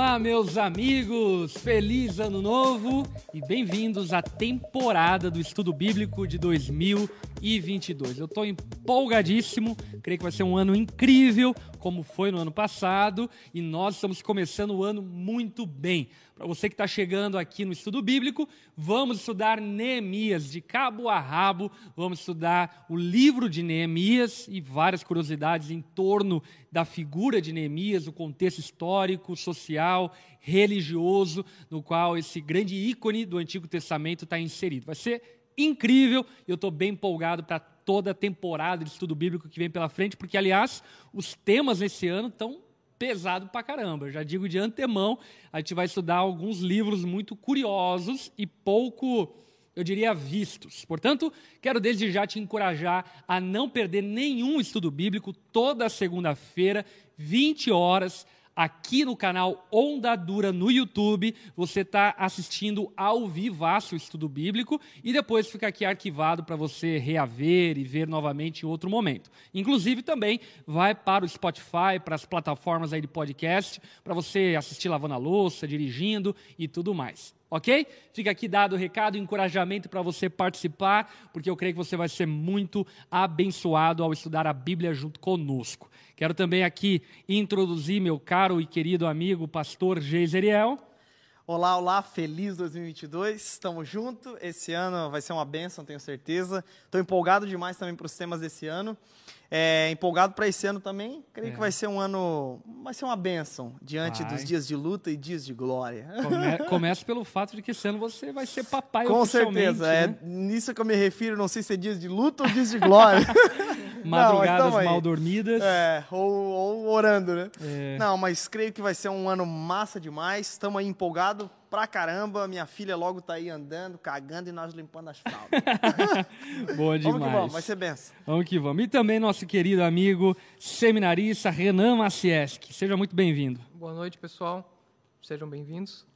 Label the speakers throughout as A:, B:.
A: Olá, meus amigos! Feliz Ano Novo e bem-vindos à temporada do Estudo Bíblico de 2022. Eu estou empolgadíssimo, creio que vai ser um ano incrível, como foi no ano passado, e nós estamos começando o ano muito bem. Para você que está chegando aqui no Estudo Bíblico, vamos estudar Neemias de cabo a rabo, vamos estudar o livro de Neemias e várias curiosidades em torno da figura de Neemias, o contexto histórico, social, religioso, no qual esse grande ícone do Antigo Testamento está inserido. Vai ser incrível eu estou bem empolgado para toda a temporada de estudo bíblico que vem pela frente, porque, aliás, os temas nesse ano estão pesado pra caramba. Eu já digo de antemão, a gente vai estudar alguns livros muito curiosos e pouco, eu diria, vistos. Portanto, quero desde já te encorajar a não perder nenhum estudo bíblico toda segunda-feira, 20 horas aqui no canal Onda Dura no YouTube. Você está assistindo ao vivaço o estudo bíblico e depois fica aqui arquivado para você reaver e ver novamente em outro momento. Inclusive também vai para o Spotify, para as plataformas aí de podcast, para você assistir lavando a louça, dirigindo e tudo mais ok? Fica aqui dado o recado, encorajamento para você participar, porque eu creio que você vai ser muito abençoado ao estudar a Bíblia junto conosco. Quero também aqui introduzir meu caro e querido amigo, pastor Geiseriel.
B: Olá, olá, feliz 2022, estamos juntos. Esse ano vai ser uma benção, tenho certeza. Estou empolgado demais também para os temas desse ano. É, empolgado para esse ano também. Creio é. que vai ser um ano, vai ser uma benção diante vai. dos dias de luta e dias de glória.
A: Come, começa pelo fato de que esse ano você vai ser papai
B: Com certeza, é né? é nisso que eu me refiro. Não sei se é dias de luta ou dias de glória.
A: Madrugadas não, mal dormidas.
B: É, ou, ou orando, né? É. Não, mas creio que vai ser um ano massa demais. Estamos aí empolgados pra caramba. Minha filha logo tá aí andando, cagando e nós limpando as fraldas.
A: Boa demais.
B: Vamos que vamos, vai ser benção.
A: Vamos que vamos. E também nosso querido amigo seminarista Renan Macieski. Seja muito bem-vindo.
C: Boa noite, pessoal. Sejam bem-vindos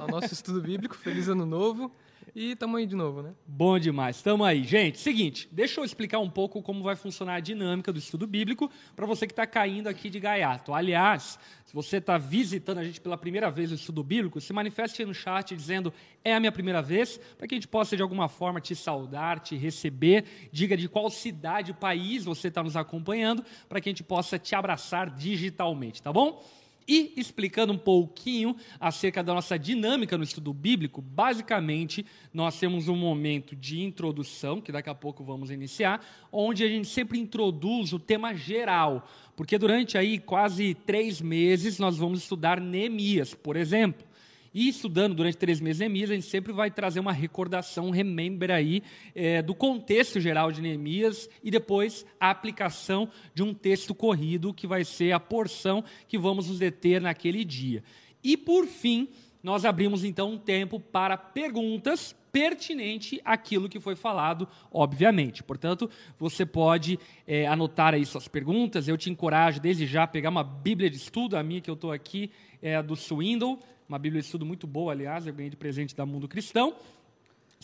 C: ao nosso estudo bíblico. Feliz ano novo. E estamos aí de novo, né?
A: Bom demais, estamos aí. Gente, seguinte, deixa eu explicar um pouco como vai funcionar a dinâmica do estudo bíblico para você que está caindo aqui de gaiato. Aliás, se você está visitando a gente pela primeira vez no estudo bíblico, se manifeste no chat dizendo é a minha primeira vez, para que a gente possa de alguma forma te saudar, te receber. Diga de qual cidade, país você está nos acompanhando, para que a gente possa te abraçar digitalmente, tá bom? E explicando um pouquinho acerca da nossa dinâmica no estudo bíblico, basicamente nós temos um momento de introdução, que daqui a pouco vamos iniciar, onde a gente sempre introduz o tema geral, porque durante aí quase três meses nós vamos estudar Neemias, por exemplo. E estudando durante três meses Neemias, a gente sempre vai trazer uma recordação, um remember aí, é, do contexto geral de Neemias e depois a aplicação de um texto corrido, que vai ser a porção que vamos nos deter naquele dia. E por fim, nós abrimos então um tempo para perguntas pertinente àquilo que foi falado, obviamente. Portanto, você pode é, anotar aí suas perguntas. Eu te encorajo desde já a pegar uma Bíblia de estudo, a minha que eu estou aqui é a do Swindle, uma Bíblia de estudo muito boa, aliás, eu ganhei de presente da Mundo Cristão.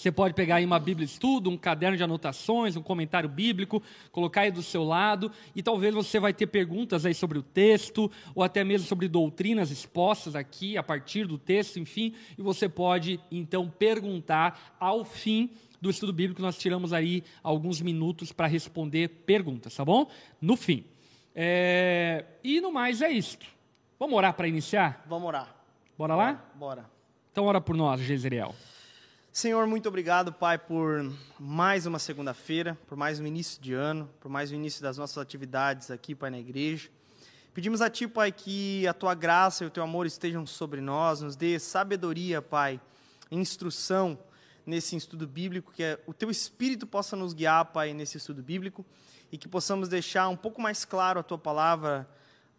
A: Você pode pegar aí uma Bíblia estudo, um caderno de anotações, um comentário bíblico, colocar aí do seu lado, e talvez você vai ter perguntas aí sobre o texto, ou até mesmo sobre doutrinas expostas aqui a partir do texto, enfim, e você pode então perguntar ao fim do estudo bíblico, nós tiramos aí alguns minutos para responder perguntas, tá bom? No fim. É... E no mais é isso. Vamos orar para iniciar?
B: Vamos orar.
A: Bora lá?
B: Bora.
A: Então ora por nós, Jezreel.
B: Senhor, muito obrigado, Pai, por mais uma segunda-feira, por mais um início de ano, por mais um início das nossas atividades aqui, Pai, na igreja. Pedimos a Ti, Pai, que a Tua graça e o Teu amor estejam sobre nós, nos dê sabedoria, Pai, instrução nesse estudo bíblico, que o Teu Espírito possa nos guiar, Pai, nesse estudo bíblico e que possamos deixar um pouco mais claro a Tua palavra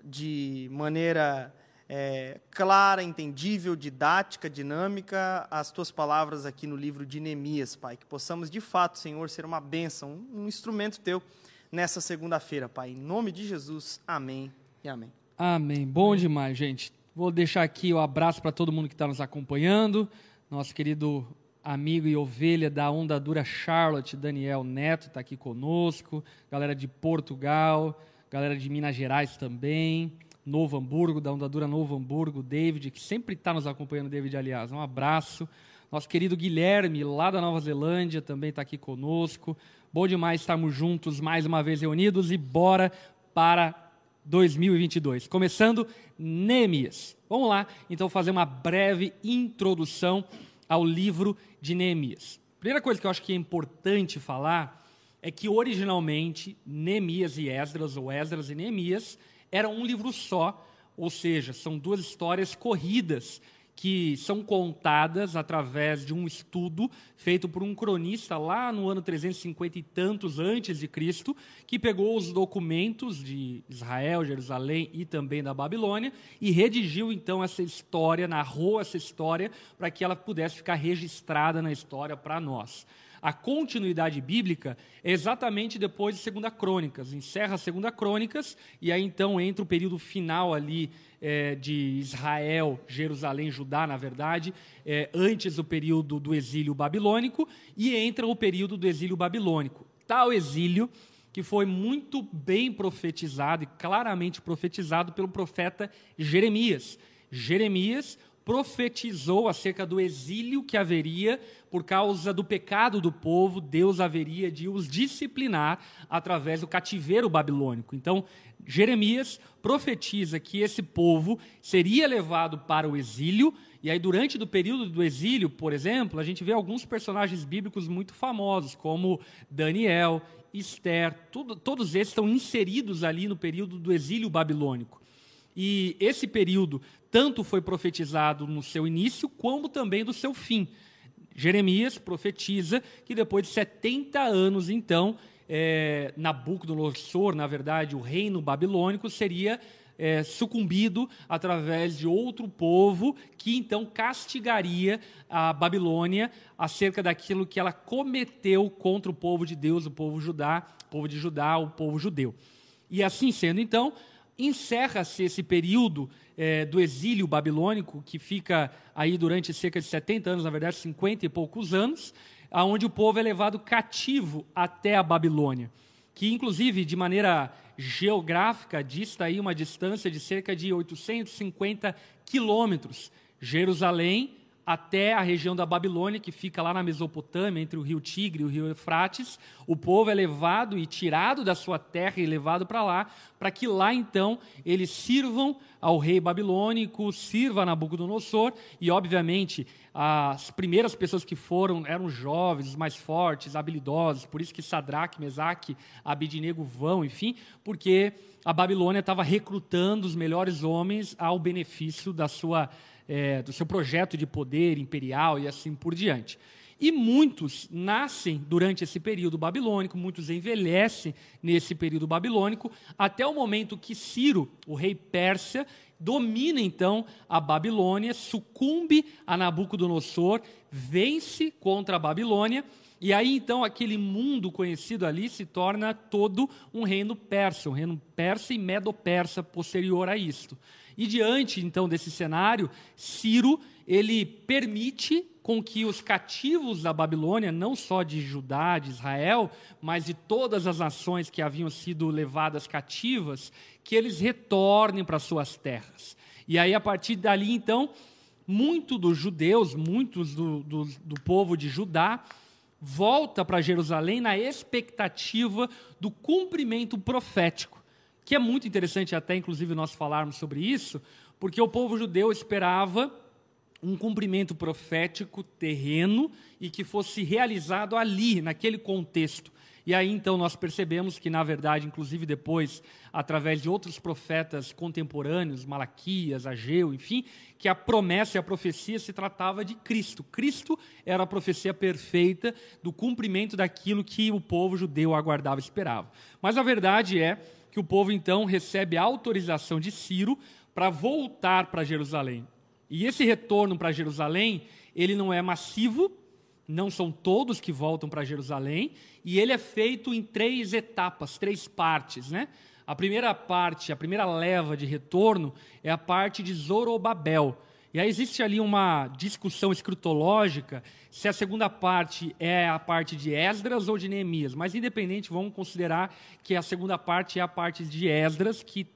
B: de maneira é, clara, entendível, didática, dinâmica, as tuas palavras aqui no livro de Neemias, Pai. Que possamos, de fato, Senhor, ser uma bênção, um instrumento teu nessa segunda-feira, Pai. Em nome de Jesus, amém e amém.
A: Amém. Bom demais, gente. Vou deixar aqui o um abraço para todo mundo que está nos acompanhando. Nosso querido amigo e ovelha da Onda Dura Charlotte, Daniel Neto, está aqui conosco. Galera de Portugal, galera de Minas Gerais também Novo Hamburgo, da Ondadura Novo Hamburgo, David, que sempre está nos acompanhando, David, aliás. Um abraço. Nosso querido Guilherme, lá da Nova Zelândia, também está aqui conosco. Bom demais estarmos juntos, mais uma vez reunidos, e bora para 2022. Começando, Neemias. Vamos lá, então, fazer uma breve introdução ao livro de Neemias. Primeira coisa que eu acho que é importante falar é que originalmente Neemias e Esdras, ou Esdras e Neemias, era um livro só, ou seja, são duas histórias corridas que são contadas através de um estudo feito por um cronista lá no ano 350 e tantos antes de Cristo, que pegou os documentos de Israel, Jerusalém e também da Babilônia e redigiu então essa história, narrou essa história para que ela pudesse ficar registrada na história para nós. A continuidade bíblica é exatamente depois de Segunda Crônicas. Encerra a Segunda Crônicas e aí então entra o período final ali é, de Israel, Jerusalém, Judá, na verdade, é, antes do período do exílio babilônico e entra o período do exílio babilônico. Tal exílio que foi muito bem profetizado e claramente profetizado pelo profeta Jeremias. Jeremias profetizou acerca do exílio que haveria por causa do pecado do povo, Deus haveria de os disciplinar através do cativeiro babilônico. Então, Jeremias profetiza que esse povo seria levado para o exílio, e aí durante o período do exílio, por exemplo, a gente vê alguns personagens bíblicos muito famosos, como Daniel, Esther, tudo, todos esses estão inseridos ali no período do exílio babilônico. E esse período tanto foi profetizado no seu início, como também do seu fim. Jeremias profetiza que depois de 70 anos, então, é, Nabucodonosor, na verdade, o reino babilônico, seria é, sucumbido através de outro povo que então castigaria a Babilônia acerca daquilo que ela cometeu contra o povo de Deus, o povo judá, o povo de Judá, o povo judeu. E assim sendo, então, encerra-se esse período é, do exílio babilônico, que fica aí durante cerca de 70 anos, na verdade 50 e poucos anos, aonde o povo é levado cativo até a Babilônia, que inclusive de maneira geográfica dista aí uma distância de cerca de 850 quilômetros. Jerusalém até a região da Babilônia, que fica lá na Mesopotâmia, entre o rio Tigre e o rio Eufrates. O povo é levado e tirado da sua terra e levado para lá, para que lá então eles sirvam ao rei babilônico, sirva a Nabucodonosor, e obviamente as primeiras pessoas que foram eram jovens, os mais fortes, habilidosos, por isso que Sadraque, Mesaque, Abidinego vão, enfim, porque a Babilônia estava recrutando os melhores homens ao benefício da sua é, do seu projeto de poder imperial e assim por diante. E muitos nascem durante esse período babilônico, muitos envelhecem nesse período babilônico, até o momento que Ciro, o rei persa, domina então a Babilônia, sucumbe a Nabucodonosor, vence contra a Babilônia, e aí então aquele mundo conhecido ali se torna todo um reino persa, um reino persa e medo-persa posterior a isto. E diante então desse cenário, Ciro ele permite com que os cativos da Babilônia, não só de Judá, de Israel, mas de todas as nações que haviam sido levadas cativas, que eles retornem para suas terras. E aí, a partir dali, então, muito dos judeus, muitos do, do, do povo de Judá, volta para Jerusalém na expectativa do cumprimento profético que é muito interessante até, inclusive, nós falarmos sobre isso, porque o povo judeu esperava um cumprimento profético terreno e que fosse realizado ali, naquele contexto. E aí então nós percebemos que, na verdade, inclusive depois, através de outros profetas contemporâneos, Malaquias, Ageu, enfim, que a promessa e a profecia se tratava de Cristo. Cristo era a profecia perfeita do cumprimento daquilo que o povo judeu aguardava e esperava. Mas a verdade é que o povo então recebe a autorização de Ciro para voltar para Jerusalém. E esse retorno para Jerusalém, ele não é massivo, não são todos que voltam para Jerusalém, e ele é feito em três etapas, três partes, né? A primeira parte, a primeira leva de retorno é a parte de Zorobabel. E aí existe ali uma discussão escritológica se a segunda parte é a parte de Esdras ou de Neemias. Mas, independente, vamos considerar que a segunda parte é a parte de Esdras, que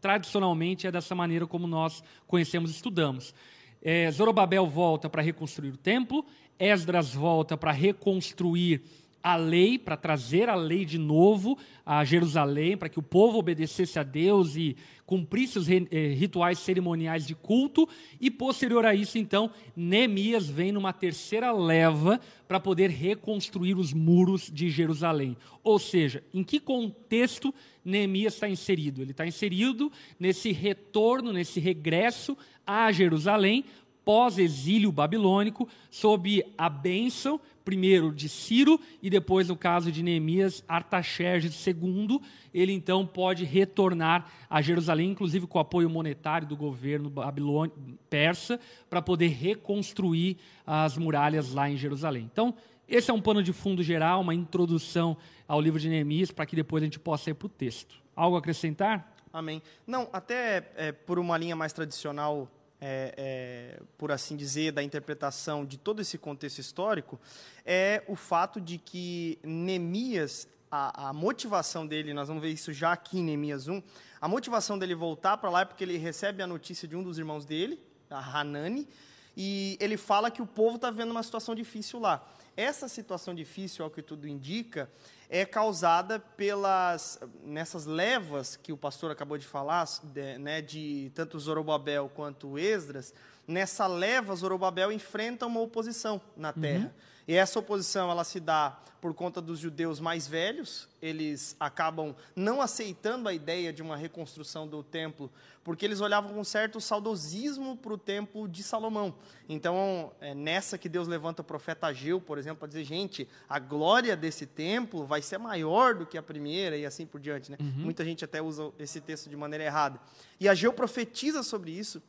A: tradicionalmente é dessa maneira como nós conhecemos e estudamos. É, Zorobabel volta para reconstruir o templo, Esdras volta para reconstruir a lei, para trazer a lei de novo a Jerusalém, para que o povo obedecesse a Deus e cumprisse os eh, rituais cerimoniais de culto. E posterior a isso, então, Neemias vem numa terceira leva para poder reconstruir os muros de Jerusalém. Ou seja, em que contexto Neemias está inserido? Ele está inserido nesse retorno, nesse regresso a Jerusalém, pós-exílio babilônico, sob a bênção, primeiro de Ciro e depois, no caso de Neemias, Artaxerxes II. Ele então pode retornar a Jerusalém, inclusive com o apoio monetário do governo babilônico persa, para poder reconstruir as muralhas lá em Jerusalém. Então, esse é um pano de fundo geral, uma introdução ao livro de Neemias, para que depois a gente possa ir para o texto. Algo a acrescentar?
B: Amém. Não, até é, por uma linha mais tradicional é, é, por assim dizer, da interpretação de todo esse contexto histórico, é o fato de que Neemias, a, a, motivação dele, nós vamos ver isso já aqui em Neemias 1, a motivação dele voltar para lá é porque ele recebe a notícia de um dos irmãos dele, a Hanani, e ele fala que o povo está vendo uma situação difícil lá. Essa situação difícil, ao que tudo indica, é causada pelas nessas levas que o pastor acabou de falar, de, né, de tanto Zorobabel quanto Esdras. Nessa leva, Zorobabel enfrenta uma oposição na terra. Uhum. E essa oposição ela se dá por conta dos judeus mais velhos, eles acabam não aceitando a ideia de uma reconstrução do templo, porque eles olhavam com certo saudosismo para o templo de Salomão. Então, é nessa que Deus levanta o profeta Ageu, por exemplo, para dizer, gente, a glória desse templo vai ser maior do que a primeira e assim por diante. Né? Uhum. Muita gente até usa esse texto de maneira errada. E Ageu profetiza sobre isso,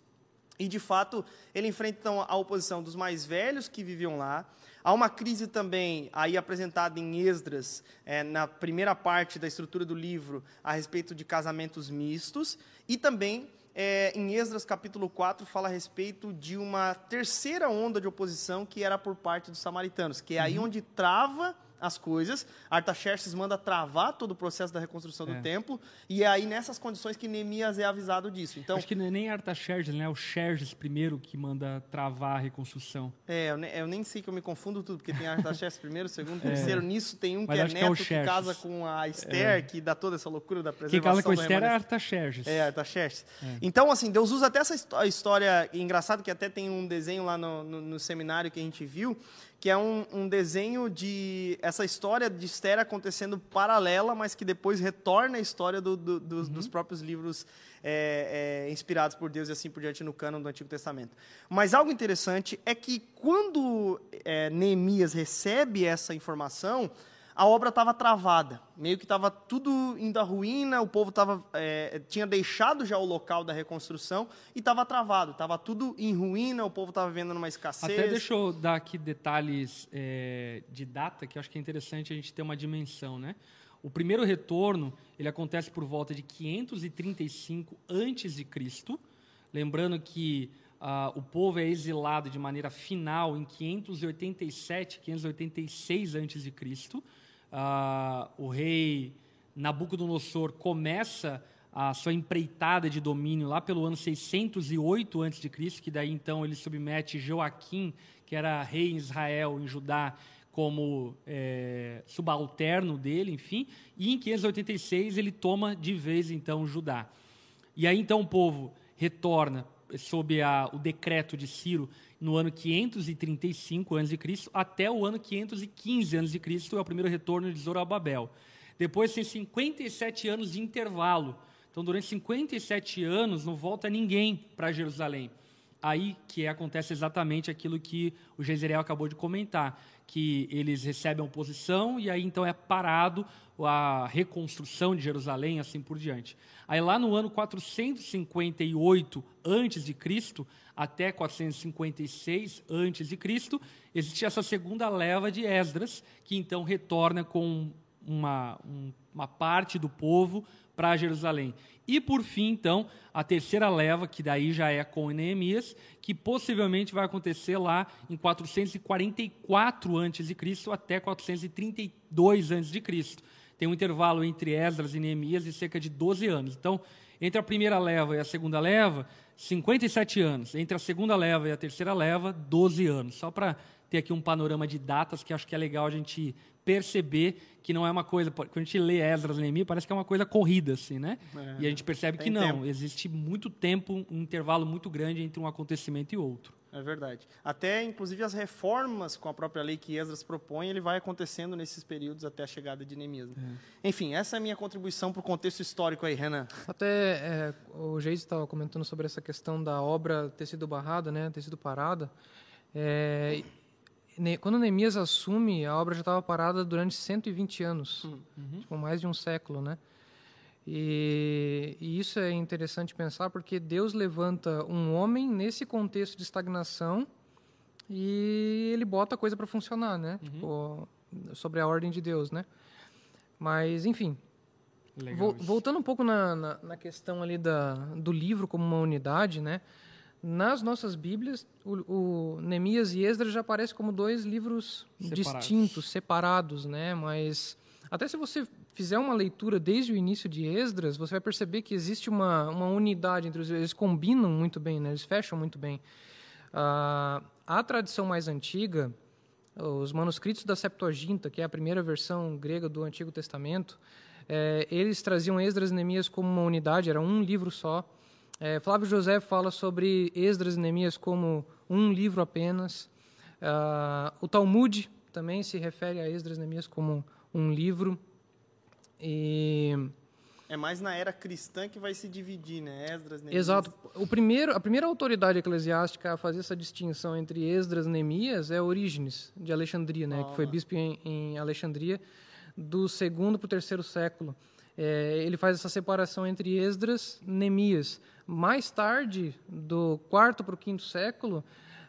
B: e de fato ele enfrenta então, a oposição dos mais velhos que viviam lá, Há uma crise também aí apresentada em Esdras, é, na primeira parte da estrutura do livro, a respeito de casamentos mistos, e também é, em Esdras capítulo 4 fala a respeito de uma terceira onda de oposição que era por parte dos samaritanos, que é aí uhum. onde trava as coisas. Artaxerxes manda travar todo o processo da reconstrução é. do templo, e é aí nessas condições que Neemias é avisado disso. Então,
A: Acho que não é nem Artaxerxes, né? É o Xerxes primeiro que manda travar a reconstrução.
B: É, eu, eu nem sei que eu me confundo tudo, porque tem Artaxerxes primeiro, segundo, é. terceiro. Nisso tem um Mas que é neto que, é que, casa com a Esther, é. que dá toda essa loucura da preservação.
A: Quem casa com a Esther é Artaxerxes.
B: É, Artaxerxes. É. Então, assim, Deus usa até essa história, engraçado que até tem um desenho lá no, no, no seminário que a gente viu, que é um, um, desenho de essa história de Esther acontecendo paralela, mas que depois retorna à história do, do, do, uhum. dos próprios livros é, é, inspirados por Deus e assim por diante no cânon do Antigo Testamento. Mas algo interessante é que quando é, Neemias recebe essa informação, a obra estava travada, meio que estava tudo indo à ruína, o povo tava, é, tinha deixado já o local da reconstrução e estava travado, estava tudo em ruína, o povo estava vivendo numa escassez.
A: Até deixa eu dar aqui detalhes é, de data, que eu acho que é interessante a gente ter uma dimensão. Né? O primeiro retorno ele acontece por volta de 535 a.C., lembrando que Uh, o povo é exilado de maneira final em 587, 586 a.C. Uh, o rei Nabucodonosor começa a sua empreitada de domínio lá pelo ano 608 a.C., que daí então ele submete Joaquim, que era rei em Israel, em Judá, como é, subalterno dele, enfim, e em 586 ele toma de vez então Judá. E aí então o povo retorna sob a, o decreto de Ciro no ano 535 a.C. até o ano 515 a.C., é o primeiro retorno de Zorobabel. Depois tem 57 anos de intervalo. Então, durante 57 anos, não volta ninguém para Jerusalém. Aí que acontece exatamente aquilo que o Jezreel acabou de comentar, que eles recebem a oposição e aí então é parado a reconstrução de Jerusalém, assim por diante. Aí lá no ano 458 a.C. até 456 a.C., existe essa segunda leva de Esdras, que então retorna com uma, um, uma parte do povo para Jerusalém. E por fim, então, a terceira leva, que daí já é com Neemias, que possivelmente vai acontecer lá em 444 a.C. até 432 a.C. tem um intervalo entre Esdras e Neemias de cerca de 12 anos. Então, entre a primeira leva e a segunda leva, 57 anos. Entre a segunda leva e a terceira leva, 12 anos. Só para ter aqui um panorama de datas que acho que é legal a gente perceber que não é uma coisa. Quando a gente lê Esdras e Neemias, parece que é uma coisa corrida, assim, né? É, e a gente percebe que não. Tempo. Existe muito tempo, um intervalo muito grande entre um acontecimento e outro.
B: É verdade. Até, inclusive, as reformas com a própria lei que Esdras propõe, ele vai acontecendo nesses períodos até a chegada de Neemias. Né? É. Enfim, essa é a minha contribuição para o contexto histórico aí, Renan.
C: Até é, o Geis estava comentando sobre essa questão da obra ter sido barrada, né, ter sido parada. É, quando Neemias assume, a obra já estava parada durante 120 anos, hum. uhum. tipo, mais de um século, né? E, e, isso é interessante pensar porque Deus levanta um homem nesse contexto de estagnação e ele bota a coisa para funcionar, né? Uhum. Tipo, sobre a ordem de Deus, né? Mas, enfim. Vo, voltando um pouco na, na, na, questão ali da, do livro como uma unidade, né? Nas nossas Bíblias, o, o Neemias e Esdras já aparecem como dois livros separados. distintos, separados, né? Mas até se você fizer uma leitura desde o início de Esdras, você vai perceber que existe uma, uma unidade entre os eles combinam muito bem, né? eles fecham muito bem. Uh, a tradição mais antiga, os manuscritos da Septuaginta, que é a primeira versão grega do Antigo Testamento, é, eles traziam Esdras e Neemias como uma unidade, era um livro só. É, Flávio José fala sobre Esdras e Neemias como um livro apenas. Uh, o Talmud também se refere a Esdras e Neemias como um livro. E
B: é mais na era cristã que vai se dividir, né? Esdras,
C: Neemias. Exato. O primeiro, a primeira autoridade eclesiástica a fazer essa distinção entre Esdras e Neemias é Orígenes, de Alexandria, né? Que foi bispo em, em Alexandria do segundo para o terceiro século. É, ele faz essa separação entre Esdras e Neemias. Mais tarde, do quarto para o quinto século,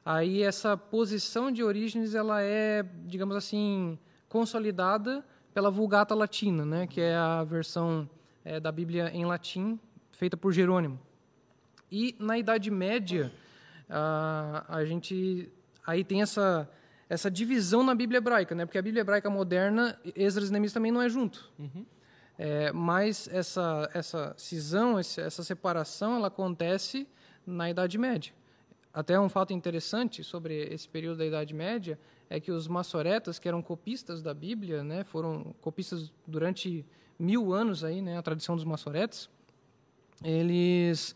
C: aí essa posição de Orígenes ela é, digamos assim, consolidada pela Vulgata Latina, né, que é a versão é, da Bíblia em latim feita por Jerônimo. E na Idade Média a, a gente aí tem essa essa divisão na Bíblia hebraica, né? Porque a Bíblia hebraica moderna, Esdras e Neemias também não é junto. Uhum. É, mas essa essa cisão, essa separação, ela acontece na Idade Média. Até um fato interessante sobre esse período da Idade Média é que os maçoretas, que eram copistas da Bíblia, né, foram copistas durante mil anos aí, né, a tradição dos maçoretas, eles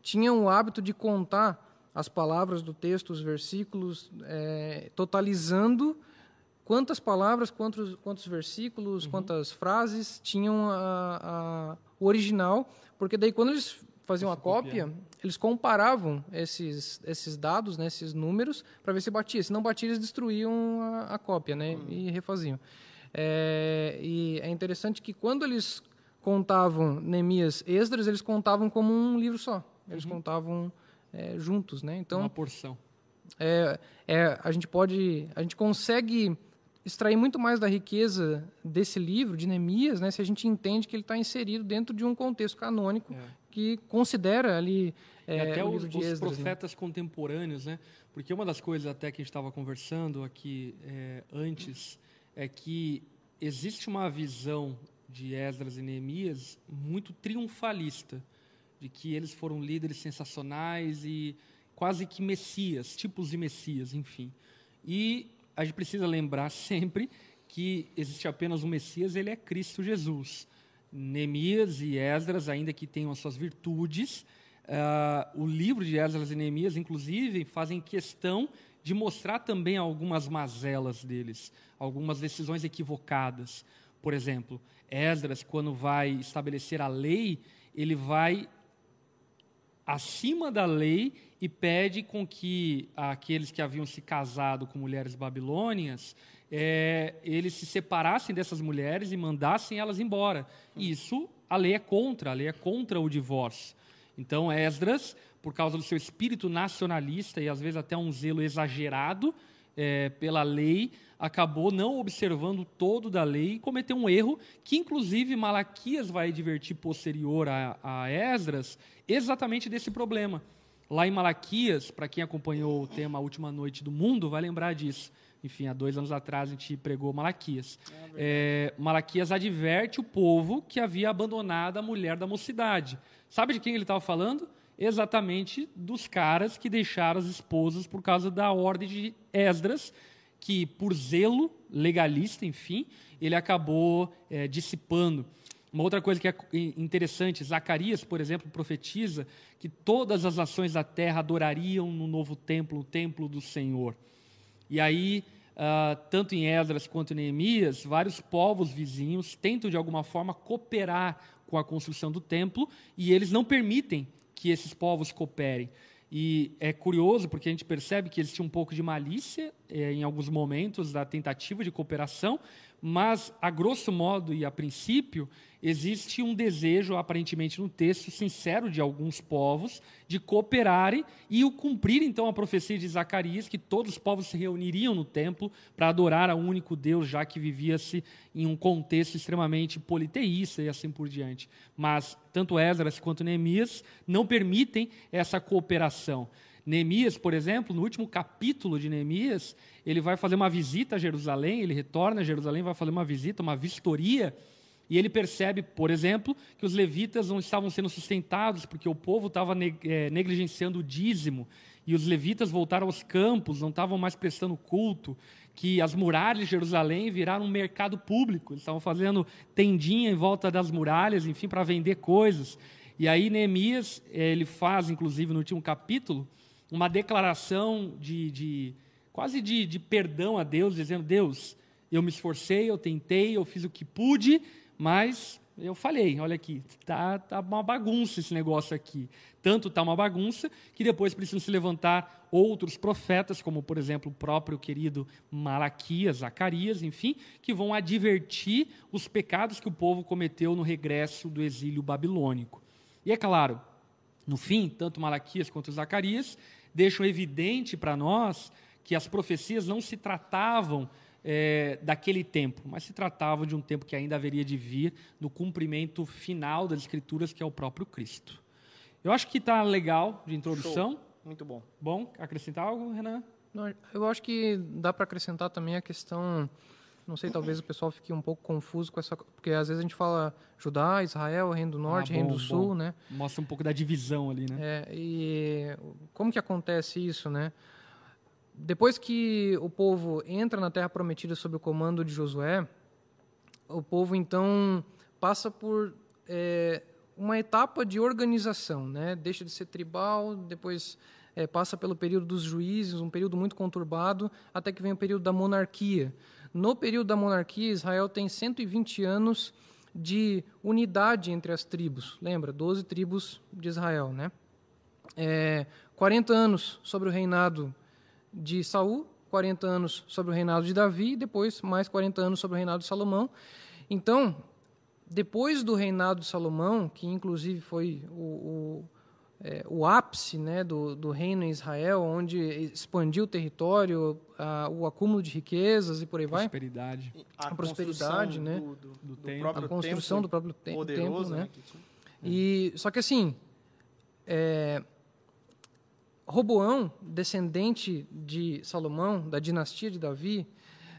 C: tinham o hábito de contar as palavras do texto, os versículos, é, totalizando quantas palavras, quantos, quantos versículos, uhum. quantas frases tinham a, a, o original, porque daí quando eles faziam a cópia, copiar. eles comparavam esses, esses dados, né, esses números, para ver se batia. Se não batia, eles destruíam a, a cópia né, hum. e refaziam. É, e é interessante que quando eles contavam Neemias Esdras, eles contavam como um livro só. Eles uhum. contavam é, juntos, né? Então
A: uma porção.
C: É, é, a gente pode, a gente consegue extrair muito mais da riqueza desse livro de Neemias, né? Se a gente entende que ele está inserido dentro de um contexto canônico é que considera ali
A: é, até os, os Esdras, né? profetas né? contemporâneos, né? Porque uma das coisas até que a gente estava conversando aqui é, antes é que existe uma visão de Esdras e Neemias muito triunfalista, de que eles foram líderes sensacionais e quase que messias, tipos de messias, enfim. E a gente precisa lembrar sempre que existe apenas um Messias, ele é Cristo Jesus. Neemias e Esdras, ainda que tenham as suas virtudes, uh, o livro de Esdras e Neemias, inclusive, fazem questão de mostrar também algumas mazelas deles, algumas decisões equivocadas. Por exemplo, Esdras, quando vai estabelecer a lei, ele vai acima da lei e pede com que aqueles que haviam se casado com mulheres babilônias é, eles se separassem dessas mulheres e mandassem elas embora. Isso a lei é contra, a lei é contra o divórcio. Então Esdras, por causa do seu espírito nacionalista e às vezes até um zelo exagerado é, pela lei, acabou não observando todo da lei e cometeu um erro que inclusive Malaquias vai advertir posterior a, a Esdras exatamente desse problema. Lá em Malaquias, para quem acompanhou o tema A Última Noite do Mundo, vai lembrar disso enfim, há dois anos atrás a gente pregou Malaquias. É, Malaquias adverte o povo que havia abandonado a mulher da mocidade. Sabe de quem ele estava falando? Exatamente dos caras que deixaram as esposas por causa da ordem de Esdras, que por zelo legalista, enfim, ele acabou é, dissipando. Uma outra coisa que é interessante, Zacarias, por exemplo, profetiza que todas as nações da terra adorariam no novo templo, o templo do Senhor. E aí, uh, tanto em Esdras quanto em Neemias, vários povos vizinhos tentam de alguma forma cooperar com a construção do templo e eles não permitem que esses povos cooperem. E é curioso porque a gente percebe que existia um pouco de malícia eh, em alguns momentos da tentativa de cooperação, mas, a grosso modo e a princípio, existe um desejo, aparentemente no texto, sincero de alguns povos de cooperarem e o cumprir, então, a profecia de Zacarias, que todos os povos se reuniriam no templo para adorar a único Deus, já que vivia-se em um contexto extremamente politeísta e assim por diante. Mas, tanto Esdras quanto Neemias não permitem essa cooperação. Neemias, por exemplo, no último capítulo de Neemias, ele vai fazer uma visita a Jerusalém, ele retorna a Jerusalém, vai fazer uma visita, uma vistoria, e ele percebe, por exemplo, que os levitas não estavam sendo sustentados porque o povo estava eh, negligenciando o dízimo, e os levitas voltaram aos campos, não estavam mais prestando culto, que as muralhas de Jerusalém viraram um mercado público, eles estavam fazendo tendinha em volta das muralhas, enfim, para vender coisas. E aí Neemias, eh, ele faz, inclusive, no último capítulo, uma declaração de, de quase de, de perdão a Deus, dizendo: Deus, eu me esforcei, eu tentei, eu fiz o que pude, mas eu falhei. Olha aqui, tá, tá uma bagunça esse negócio aqui. Tanto tá uma bagunça que depois precisam se levantar outros profetas, como por exemplo o próprio querido Malaquias, Zacarias, enfim, que vão advertir os pecados que o povo cometeu no regresso do exílio babilônico. E é claro, no fim, tanto Malaquias quanto Zacarias deixam evidente para nós que as profecias não se tratavam é, daquele tempo, mas se tratavam de um tempo que ainda haveria de vir no cumprimento final das Escrituras, que é o próprio Cristo. Eu acho que está legal de introdução. Show.
B: Muito bom.
A: Bom, acrescentar algo, Renan?
C: Não, eu acho que dá para acrescentar também a questão não sei, talvez o pessoal fique um pouco confuso com essa. Porque às vezes a gente fala Judá, Israel, Reino do Norte, ah, bom, Reino do Sul, bom. né?
A: Mostra um pouco da divisão ali, né?
C: É, e como que acontece isso, né? Depois que o povo entra na Terra Prometida sob o comando de Josué, o povo então passa por é, uma etapa de organização, né? Deixa de ser tribal, depois é, passa pelo período dos juízes, um período muito conturbado, até que vem o período da monarquia. No período da monarquia, Israel tem 120 anos de unidade entre as tribos. Lembra? 12 tribos de Israel, né? É, 40 anos sobre o reinado de Saul, 40 anos sobre o reinado de Davi, e depois mais 40 anos sobre o reinado de Salomão. Então, depois do reinado de Salomão, que inclusive foi o, o é, o ápice né, do, do reino em Israel, onde expandiu o território, a, o acúmulo de riquezas e por aí vai.
A: Prosperidade.
C: A, a prosperidade, né? Do, do, do, do a construção do próprio te templo, né? né e só que assim, é, Roboão, descendente de Salomão, da dinastia de Davi,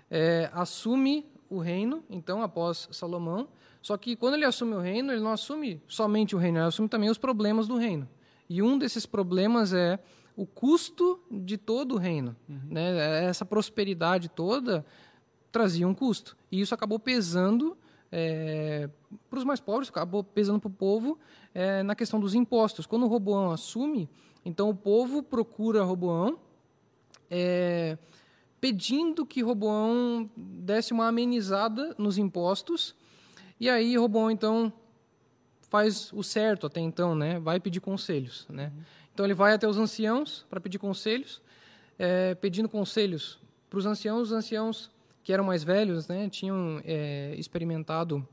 C: é, assume o reino, então após Salomão. Só que quando ele assume o reino, ele não assume somente o reino, ele assume também os problemas do reino. E um desses problemas é o custo de todo o reino. Uhum. Né? Essa prosperidade toda trazia um custo. E isso acabou pesando é, para os mais pobres, acabou pesando para o povo é, na questão dos impostos. Quando o Roboão assume, então o povo procura Roboão é, pedindo que Roboão desse uma amenizada nos impostos. E aí Roboão, então, faz o certo até então, né? Vai pedir conselhos, né? Então ele vai até os anciãos para pedir conselhos, é, pedindo conselhos para os anciãos. Os anciãos que eram mais velhos, né? Tinham é, experimentado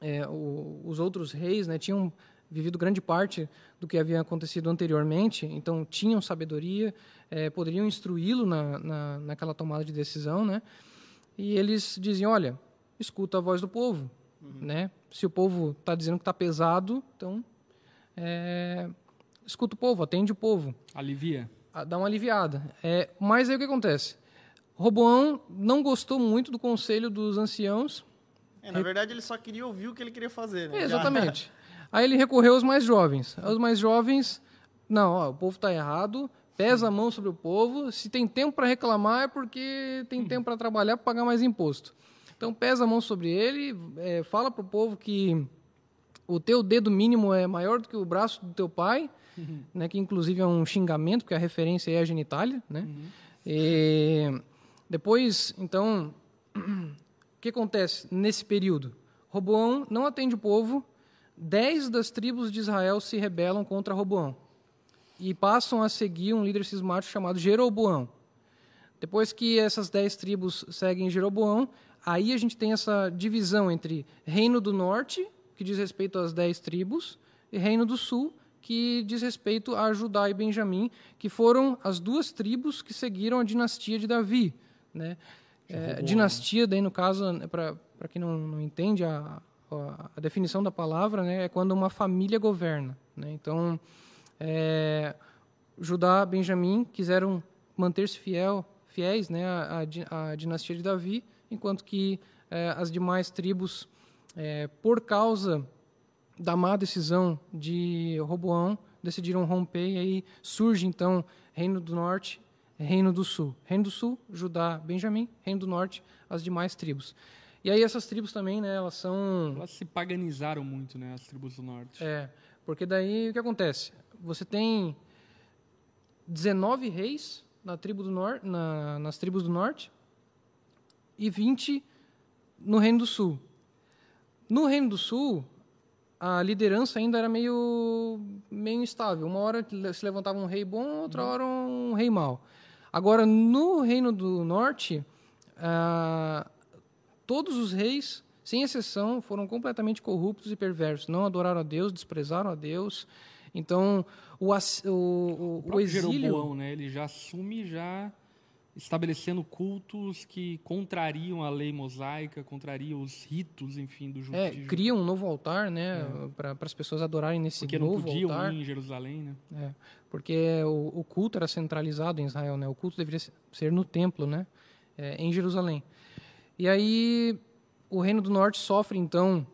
C: é, o, os outros reis, né? Tinham vivido grande parte do que havia acontecido anteriormente, então tinham sabedoria, é, poderiam instruí-lo na, na, naquela tomada de decisão, né? E eles diziam, olha, escuta a voz do povo, uhum. né? Se o povo está dizendo que está pesado, então é, escuta o povo, atende o povo.
A: Alivia.
C: Dá uma aliviada. É, mas aí o que acontece? Roboão não gostou muito do conselho dos anciãos.
B: É, na verdade, ele só queria ouvir o que ele queria fazer. Né?
C: É, exatamente. Aí ele recorreu aos mais jovens. Os mais jovens, não, ó, o povo está errado, pesa a mão sobre o povo. Se tem tempo para reclamar é porque tem tempo para trabalhar para pagar mais imposto. Então pesa a mão sobre ele, é, fala para o povo que o teu dedo mínimo é maior do que o braço do teu pai, uhum. né, que inclusive é um xingamento, porque a referência é a genitália. Né? Uhum. E depois, então, o que acontece nesse período? Roboão não atende o povo, dez das tribos de Israel se rebelam contra Roboão e passam a seguir um líder cismático chamado Jeroboão. Depois que essas dez tribos seguem Jeroboão, aí a gente tem essa divisão entre Reino do Norte, que diz respeito às dez tribos, e Reino do Sul, que diz respeito a Judá e Benjamim, que foram as duas tribos que seguiram a dinastia de Davi. Né? É, dinastia, daí no caso, né, para quem não, não entende a, a, definição da palavra, né, é quando uma família governa. Né? Então, é, Judá, Benjamim quiseram manter-se fiel, fiéis né, à, à, dinastia de Davi, enquanto que é, as demais tribos, é, por causa da má decisão de Roboão, decidiram romper e aí surge então Reino do Norte, Reino do Sul. Reino do Sul, Judá, Benjamim, Reino do Norte, as demais tribos. E aí essas tribos também, né, elas são
A: elas se paganizaram muito, né, as tribos do norte.
C: É, porque daí o que acontece? Você tem 19 reis na tribo do norte, na, nas tribos do norte e 20 no Reino do Sul. No Reino do Sul, a liderança ainda era meio, meio instável. Uma hora se levantava um rei bom, outra uhum. hora um rei mau. Agora, no Reino do Norte, ah, todos os reis, sem exceção, foram completamente corruptos e perversos. Não adoraram a Deus, desprezaram a Deus. Então, o, o, o, o, exílio...
A: Jeroboão, né? Ele já assume já estabelecendo cultos que contrariam a lei mosaica, contrariam os ritos, enfim, do
C: judaísmo. É, cria um novo altar, né, é. para as pessoas adorarem nesse
A: porque
C: novo
A: altar. Porque não
C: podiam
A: em Jerusalém, né?
C: É, porque o, o, culto era centralizado em Israel, né? O culto deveria ser no templo, né, é, em Jerusalém. E aí o reino do norte sofre então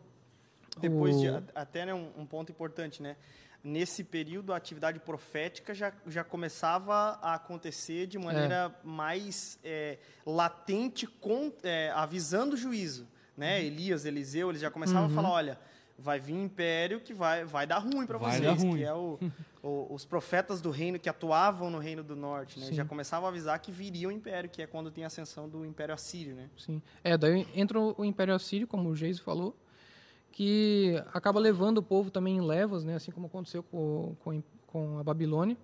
B: depois o... de até né, um, um ponto importante, né? nesse período a atividade profética já, já começava a acontecer de maneira é. mais é, latente, com, é, avisando o juízo. Né? Uhum. Elias, Eliseu, eles já começavam uhum. a falar, olha, vai vir um império que vai, vai dar ruim para vocês, dar ruim. que é o, o, os profetas do reino que atuavam no reino do norte, né? Já começavam a avisar que viria o império, que é quando tem a ascensão do império assírio, né?
C: Sim. É, daí entra o império assírio, como o Geis falou, que acaba levando o povo também em levas, né, assim como aconteceu com, com, com a Babilônia.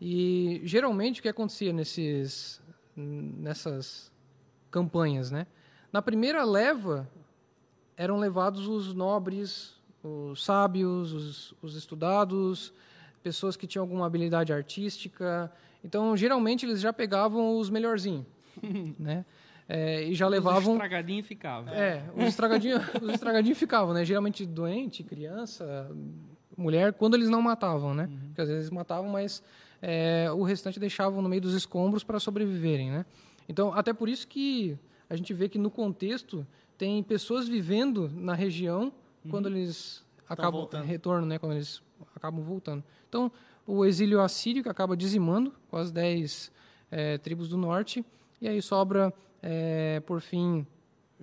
C: E geralmente o que acontecia nesses, nessas campanhas, né? Na primeira leva eram levados os nobres, os sábios, os, os estudados, pessoas que tinham alguma habilidade artística. Então, geralmente eles já pegavam os melhorzinhos, né? É, e já levavam. Os
A: estragadinhos ficavam.
C: É, os estragadinhos, os estragadinhos ficavam, né? Geralmente doente, criança, mulher, quando eles não matavam, né? Uhum. Porque às vezes matavam, mas é, o restante deixavam no meio dos escombros para sobreviverem, né? Então, até por isso que a gente vê que no contexto tem pessoas vivendo na região uhum. quando eles acabam retorno, né? Quando eles acabam voltando. Então, o exílio assírio que acaba dizimando com as dez é, tribos do norte e aí sobra é, por fim,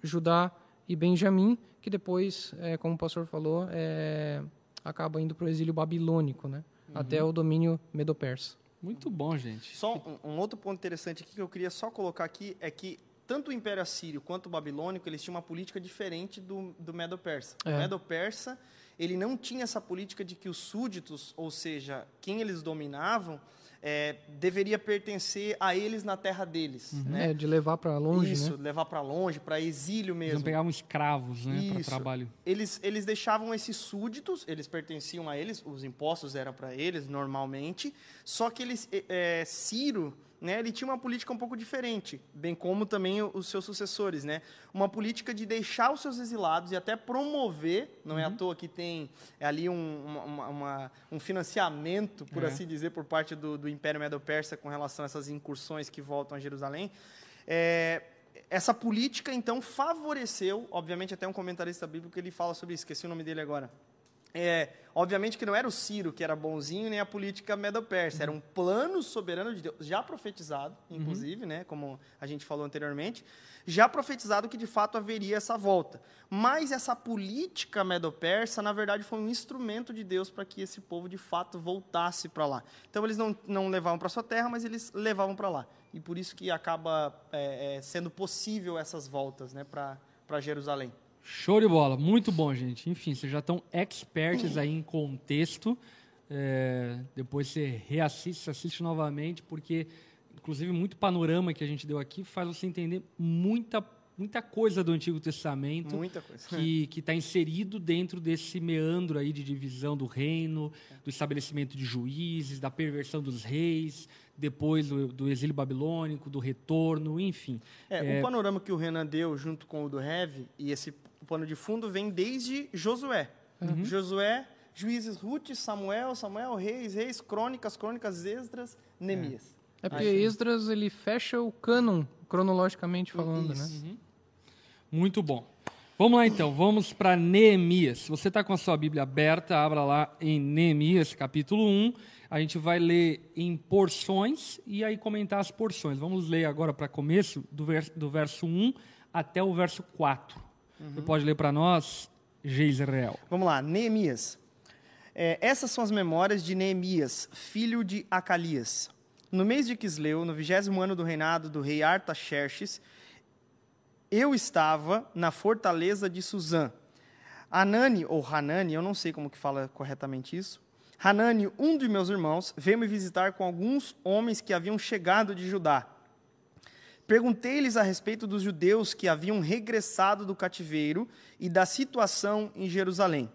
C: Judá e Benjamim, que depois, é, como o pastor falou, é, acaba indo para o exílio babilônico, né? Uhum. até o domínio medo-persa.
A: Muito bom, gente.
B: Só um, um, outro ponto interessante aqui que eu queria só colocar aqui é que tanto o Império Assírio quanto o Babilônico, eles tinham uma política diferente do, do Medo-Persa. É. O Medo-Persa, ele não tinha essa política de que os súditos, ou seja, quem eles dominavam, é, deveria pertencer a eles na terra deles. Uhum. Né?
C: É, de levar para longe.
B: Isso,
C: né?
B: levar para longe, para exílio mesmo. Eles
A: pegavam escravos né, para trabalho.
B: Eles, eles deixavam esses súditos, eles pertenciam a eles, os impostos eram para eles normalmente, só que eles, é, Ciro né, ele tinha uma política um pouco diferente, bem como também os seus sucessores, né? Uma política de deixar os seus exilados e até promover, não uhum. é à uhum. toa que tem ali um, uma, uma, um financiamento, por é. assim dizer, por parte do, do Império Medo-Persa com relação a essas incursões que voltam a Jerusalém, É, essa política, então, favoreceu, obviamente, até um comentarista bíblico ele fala sobre isso, esqueci o nome dele agora. É, obviamente que não era o Ciro que era bonzinho, nem a política medo-persa, era um plano soberano de Deus, já profetizado, inclusive, uhum. né, como a gente falou anteriormente, já profetizado que de fato haveria essa volta. Mas essa política medo-persa, na verdade, foi um instrumento de Deus para que esse povo de fato voltasse para lá. Então eles não, não levavam para sua terra, mas eles levavam para lá. E por isso que acaba é, é, sendo possível essas voltas né, para Jerusalém.
A: Show de bola, muito bom, gente. Enfim, vocês já estão experts aí em contexto. É, depois você reassiste, assiste novamente, porque, inclusive, muito panorama que a gente deu aqui faz você entender muita, muita coisa do Antigo Testamento.
B: Muita coisa.
A: Que está inserido dentro desse meandro aí de divisão do reino, do estabelecimento de juízes, da perversão dos reis, depois do, do, exílio babilônico, do retorno, enfim.
B: É, é, O panorama que o Renan deu junto com o do Heavy, e esse pano de fundo vem desde Josué. Uhum. Josué, Juízes, Ruth, Samuel, Samuel, Reis, Reis, Crônicas, Crônicas, Esdras, Neemias.
C: É, é porque Acho... Esdras ele fecha o cânon, cronologicamente falando, né?
A: Uhum. Muito bom. Vamos lá então, vamos para Neemias. Se você está com a sua Bíblia aberta, abra lá em Neemias, capítulo 1. A gente vai ler em porções e aí comentar as porções. Vamos ler agora para começo, do, vers do verso 1 até o verso 4. Uhum. Você pode ler para nós, Geisrael.
B: Vamos lá, Neemias. É, essas são as memórias de Neemias, filho de Acalias. No mês de Quisleu, no vigésimo ano do reinado do rei Artaxerxes, eu estava na fortaleza de Suzã. Anani, ou Hanani, eu não sei como que fala corretamente isso, Hanani, um de meus irmãos, veio me visitar com alguns homens que haviam chegado de Judá. Perguntei-lhes a respeito dos judeus que haviam regressado do cativeiro e da situação em Jerusalém.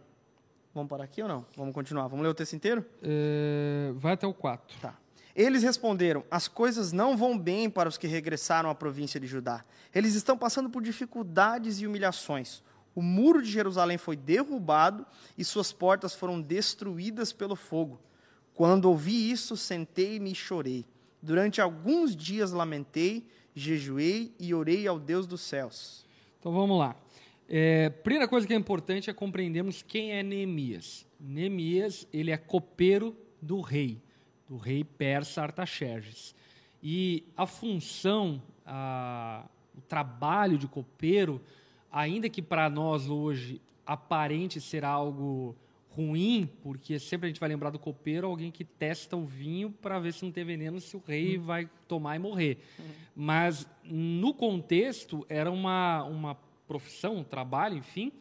B: Vamos parar aqui ou não? Vamos continuar. Vamos ler o texto inteiro?
A: É, vai até o 4.
B: Tá. Eles responderam: As coisas não vão bem para os que regressaram à província de Judá. Eles estão passando por dificuldades e humilhações o muro de Jerusalém foi derrubado e suas portas foram destruídas pelo fogo. Quando ouvi isso, sentei-me e chorei. Durante alguns dias lamentei, jejuei e orei ao Deus dos céus.
A: Então vamos lá. É, primeira coisa que é importante é compreendermos quem é Neemias. Neemias, ele é copeiro do rei, do rei persa Artaxerxes. E a função, a, o trabalho de copeiro ainda que para nós hoje aparente ser algo ruim, porque sempre a gente vai lembrar do copeiro, alguém que testa o vinho para ver se não tem veneno, se o rei uhum. vai tomar e morrer. Uhum. Mas no contexto era uma, uma profissão, um trabalho, enfim,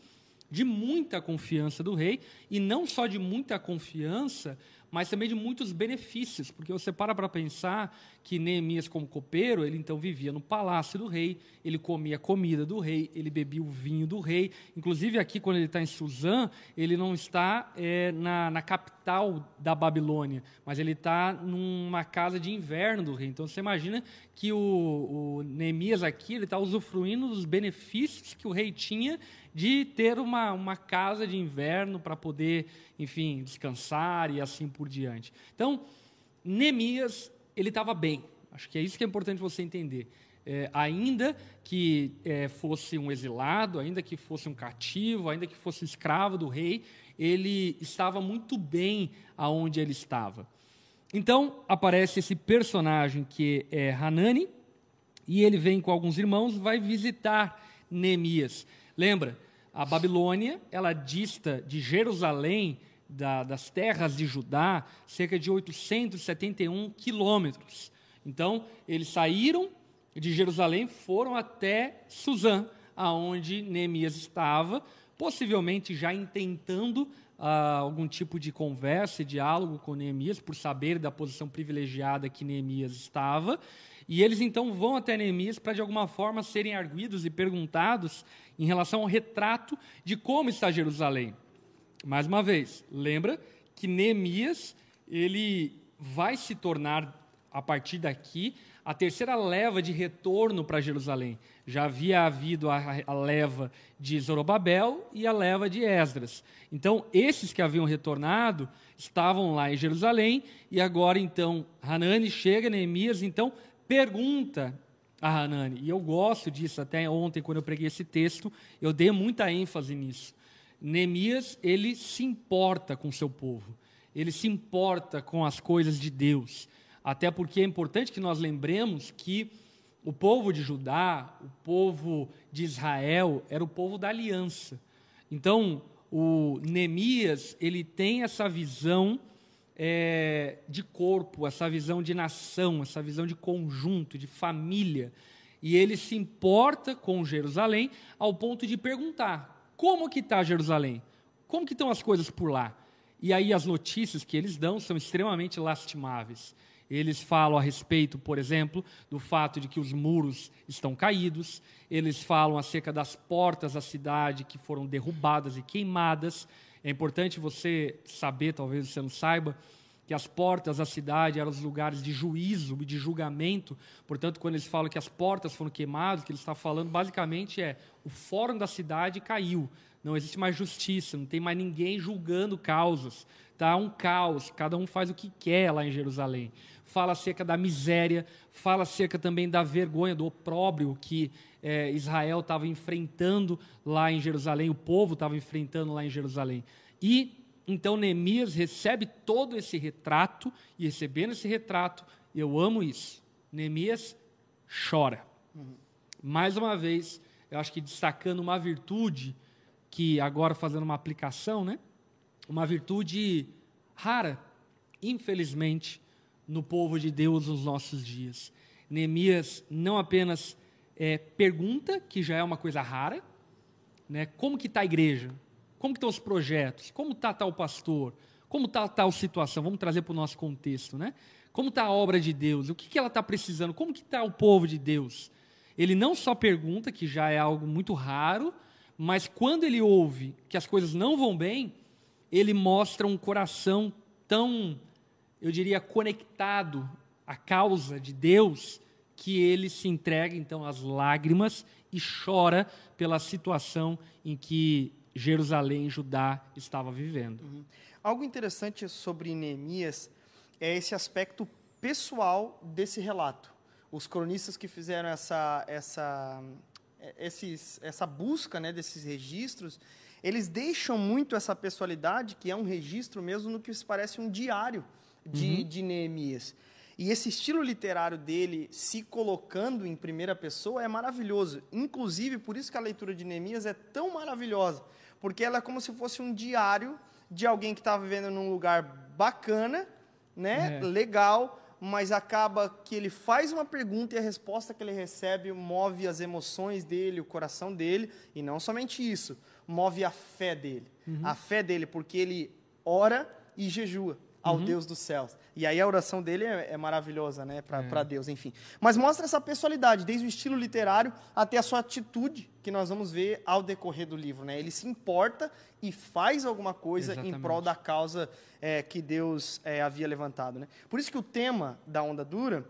A: de muita confiança do rei, e não só de muita confiança, mas também de muitos benefícios, porque você para para pensar que Neemias, como copeiro, ele então vivia no palácio do rei, ele comia a comida do rei, ele bebia o vinho do rei. Inclusive, aqui, quando ele está em Suzã, ele não está é, na, na capital da Babilônia, mas ele está numa casa de inverno do rei. Então, você imagina que o, o Neemias aqui ele está usufruindo dos benefícios que o rei tinha de ter uma, uma casa de inverno para poder, enfim, descansar e assim por diante. Então, Neemias, ele estava bem. Acho que é isso que é importante você entender. É, ainda que é, fosse um exilado, ainda que fosse um cativo, ainda que fosse escravo do rei, ele estava muito bem aonde ele estava. Então aparece esse personagem que é Hanani, e ele vem com alguns irmãos, vai visitar Neemias. Lembra, a Babilônia, ela dista de Jerusalém, da, das terras de Judá, cerca de 871 quilômetros. Então, eles saíram de Jerusalém, foram até Suzã, aonde Neemias estava, possivelmente já intentando ah, algum tipo de conversa e diálogo com Neemias, por saber da posição privilegiada que Neemias estava. E eles então vão até Neemias para, de alguma forma, serem arguidos e perguntados em relação ao retrato de como está Jerusalém. Mais uma vez, lembra que Neemias ele vai se tornar, a partir daqui, a terceira leva de retorno para Jerusalém. Já havia havido a, a, leva de Zorobabel e a leva de Esdras. Então, esses que haviam retornado estavam lá em Jerusalém, e agora, então, Hanani chega, Neemias, então, pergunta a Hanani. E eu gosto disso, até ontem, quando eu preguei esse texto, eu dei muita ênfase nisso. Neemias, ele se importa com seu povo, ele se importa com as coisas de Deus. Até porque é importante que nós lembremos que o povo de Judá, o povo de Israel, era o povo da aliança. Então, o Neemias, ele tem essa visão é, de corpo, essa visão de nação, essa visão de conjunto, de família. E ele se importa com Jerusalém ao ponto de perguntar: como que está Jerusalém? Como que estão as coisas por lá? E aí as notícias que eles dão são extremamente lastimáveis. Eles falam a respeito, por exemplo, do fato de que os muros estão caídos, eles falam acerca das portas da cidade que foram derrubadas e queimadas, é importante você saber, talvez você não saiba, que as portas da cidade eram os lugares de juízo e de julgamento. Portanto, quando eles falam que as portas foram queimadas, o que eles estão falando basicamente é o fórum da cidade caiu. Não existe mais justiça, não tem mais ninguém julgando causas. Tá um caos, cada um faz o que quer lá em Jerusalém. Fala acerca da miséria, fala acerca também da vergonha, do opróbrio que é, Israel estava enfrentando lá em Jerusalém, o povo estava enfrentando lá em Jerusalém. E então Neemias recebe todo esse retrato, e recebendo esse retrato, eu amo isso. Neemias chora. Uhum. Mais uma vez, eu acho que destacando uma virtude, que agora fazendo uma aplicação, né? Uma virtude rara, infelizmente, no povo de Deus nos nossos dias. Neemias não apenas é, pergunta, que já é uma coisa rara, né? como que está a igreja? Como estão os projetos? Como está tal pastor? Como está tal situação? Vamos trazer para o nosso contexto, né? Como está a obra de Deus? O que, que ela está precisando? Como que está o povo de Deus? Ele não só pergunta, que já é algo muito raro, mas quando ele ouve que as coisas não vão bem, ele mostra um coração tão, eu diria, conectado à causa de Deus, que ele se entrega então às lágrimas e chora pela situação em que Jerusalém, Judá estava vivendo. Uhum.
B: Algo interessante sobre Neemias é esse aspecto pessoal desse relato. Os cronistas que fizeram essa essa esses, essa busca né, desses registros, eles deixam muito essa pessoalidade, que é um registro mesmo no que se parece um diário de, uhum. de Neemias. E esse estilo literário dele se colocando em primeira pessoa é maravilhoso. Inclusive, por isso que a leitura de Neemias é tão maravilhosa, porque ela é como se fosse um diário de alguém que estava vivendo num lugar bacana, né, é. legal, mas acaba que ele faz uma pergunta e a resposta que ele recebe move as emoções dele, o coração dele, e não somente isso, move a fé dele. Uhum. A fé dele, porque ele ora e jejua ao uhum. Deus dos céus. E aí a oração dele é, é maravilhosa, né, para é. Deus, enfim. Mas mostra essa personalidade, desde o estilo literário até a sua atitude, que nós vamos ver ao decorrer do livro, né? Ele se importa e faz alguma coisa Exatamente. em prol da causa é, que Deus é, havia levantado, né? Por isso que o tema da onda dura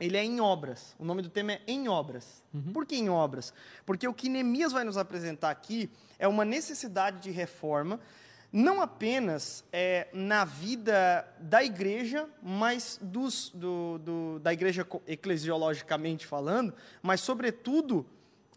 B: ele é em obras. O nome do tema é em obras. Uhum. Por que em obras? Porque o que Neemias vai nos apresentar aqui é uma necessidade de reforma não apenas é, na vida da igreja, mas dos, do, do, da igreja eclesiologicamente falando, mas, sobretudo,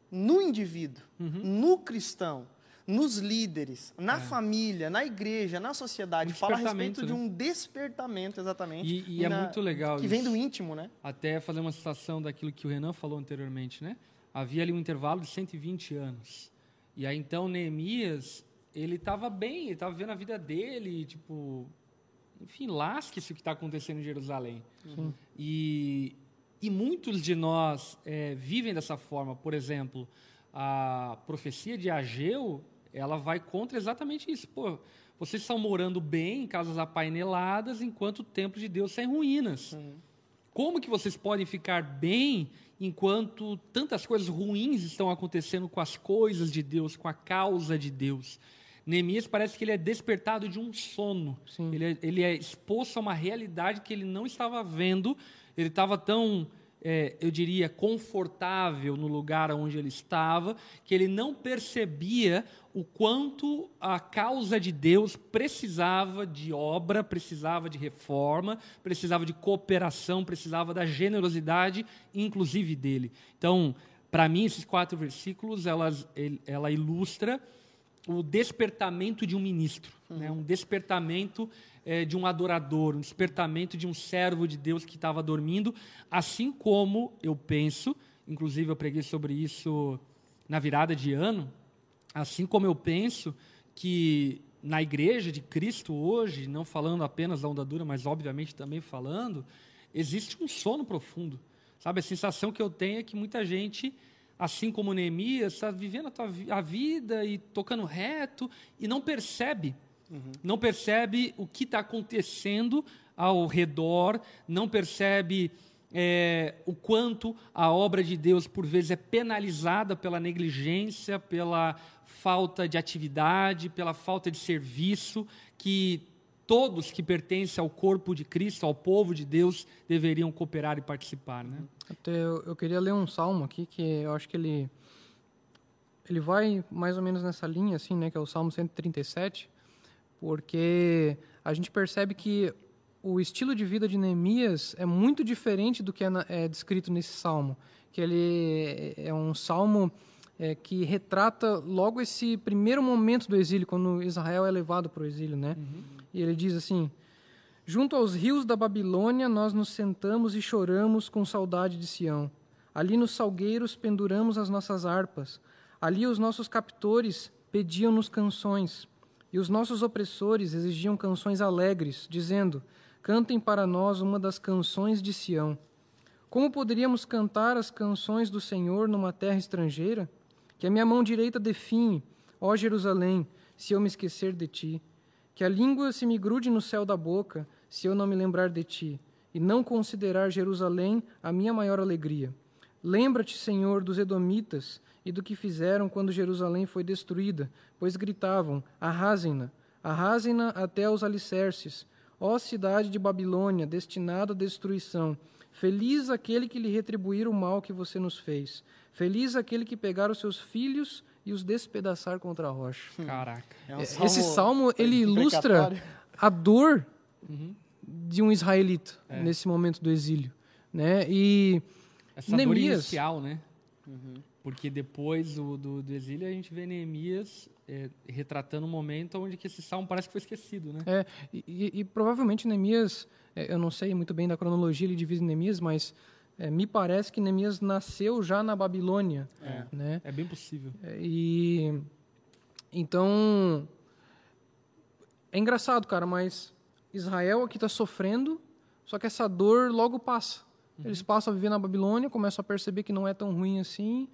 B: no indivíduo, uhum. no cristão, nos líderes, na é. família, na igreja, na sociedade. Fala a respeito né? de um despertamento, exatamente.
A: E, e, é na, muito legal
B: Que vem do íntimo, né?
A: Até fazer uma citação daquilo que o Renan falou anteriormente, né? Havia ali um intervalo de 120 anos. E aí, então, Neemias ele estava bem, ele estava vivendo a vida dele, tipo, enfim, lasque-se o que está acontecendo em Jerusalém. Uhum. E, e muitos de nós é, vivem dessa forma. Por exemplo, a profecia de Ageu, ela vai contra exatamente isso. Pô, vocês estão morando bem em casas apaineladas, enquanto o templo de Deus está em ruínas. Uhum. Como que vocês podem ficar bem enquanto tantas coisas ruins estão acontecendo com as coisas de Deus, com a causa de Deus? Neemias parece que ele é despertado de um sono. Ele é, ele é exposto a uma realidade que ele não estava vendo. Ele estava tão é, eu diria, confortável no lugar onde ele estava, que ele não percebia o quanto a causa de Deus precisava de obra, precisava de reforma, precisava de cooperação, precisava da generosidade, inclusive dele. Então, para mim, esses quatro versículos, elas, ela ilustra o despertamento de um ministro, uhum. né? um despertamento é, de um adorador, um despertamento de um servo de Deus que estava dormindo, assim como eu penso, inclusive eu preguei sobre isso na virada de ano, assim como eu penso que na igreja de Cristo hoje, não falando apenas da onda dura, mas obviamente também falando, existe um sono profundo. Sabe, a sensação que eu tenho é que muita gente, assim como Neemias, está vivendo a, tua, a vida e tocando reto e não percebe Uhum. Não percebe o que está acontecendo ao redor, não percebe é, o quanto a obra de Deus, por vezes, é penalizada pela negligência, pela falta de atividade, pela falta de serviço, que todos que pertencem ao corpo de Cristo, ao povo de Deus, deveriam cooperar e participar. Né?
C: Até eu, eu queria ler um salmo aqui, que eu acho que ele, ele vai mais ou menos nessa linha, assim, né, que é o Salmo 137, porque a gente percebe que o estilo de vida de Neemias é muito diferente do que é, é descrito nesse salmo, que ele é um salmo é, que retrata logo esse primeiro momento do exílio, quando Israel é levado para o exílio, né? Uhum. E ele diz assim: Junto aos rios da Babilônia, nós nos sentamos e choramos com saudade de Sião. Ali nos salgueiros penduramos as nossas harpas. Ali os nossos captores pediam-nos canções. E os nossos opressores exigiam canções alegres, dizendo: Cantem para nós uma das canções de Sião. Como poderíamos cantar as canções do Senhor numa terra estrangeira? Que a minha mão direita define, ó Jerusalém, se eu me esquecer de ti. Que a língua se me grude no céu da boca, se eu não me lembrar de ti, e não considerar Jerusalém a minha maior alegria. Lembra-te, Senhor, dos Edomitas e do que fizeram quando Jerusalém foi destruída, pois gritavam: Arrasem-na, arrasem-na até os alicerces. Ó cidade de Babilônia, destinada à destruição, feliz aquele que lhe retribuir o mal que você nos fez. Feliz aquele que pegar os seus filhos e os despedaçar contra a rocha.
A: Hum. Caraca.
C: É um salmo Esse salmo ele ilustra a dor uhum. de um israelita é. nesse momento do exílio, né? E
A: essa Neemias, dor inicial, né? Uhum. Porque depois do, do, do, exílio a gente vê Neemias é, retratando um momento onde que esse salmo parece que foi esquecido, né?
C: É, e, e, provavelmente Neemias, é, eu não sei muito bem da cronologia ele divide Neemias, mas é, me parece que Neemias nasceu já na Babilônia,
A: é,
C: né?
A: É bem possível.
C: É, e então é engraçado, cara, mas Israel aqui está sofrendo, só que essa dor logo passa. Uhum. Eles passam a viver na Babilônia, começam a perceber que não é tão ruim assim,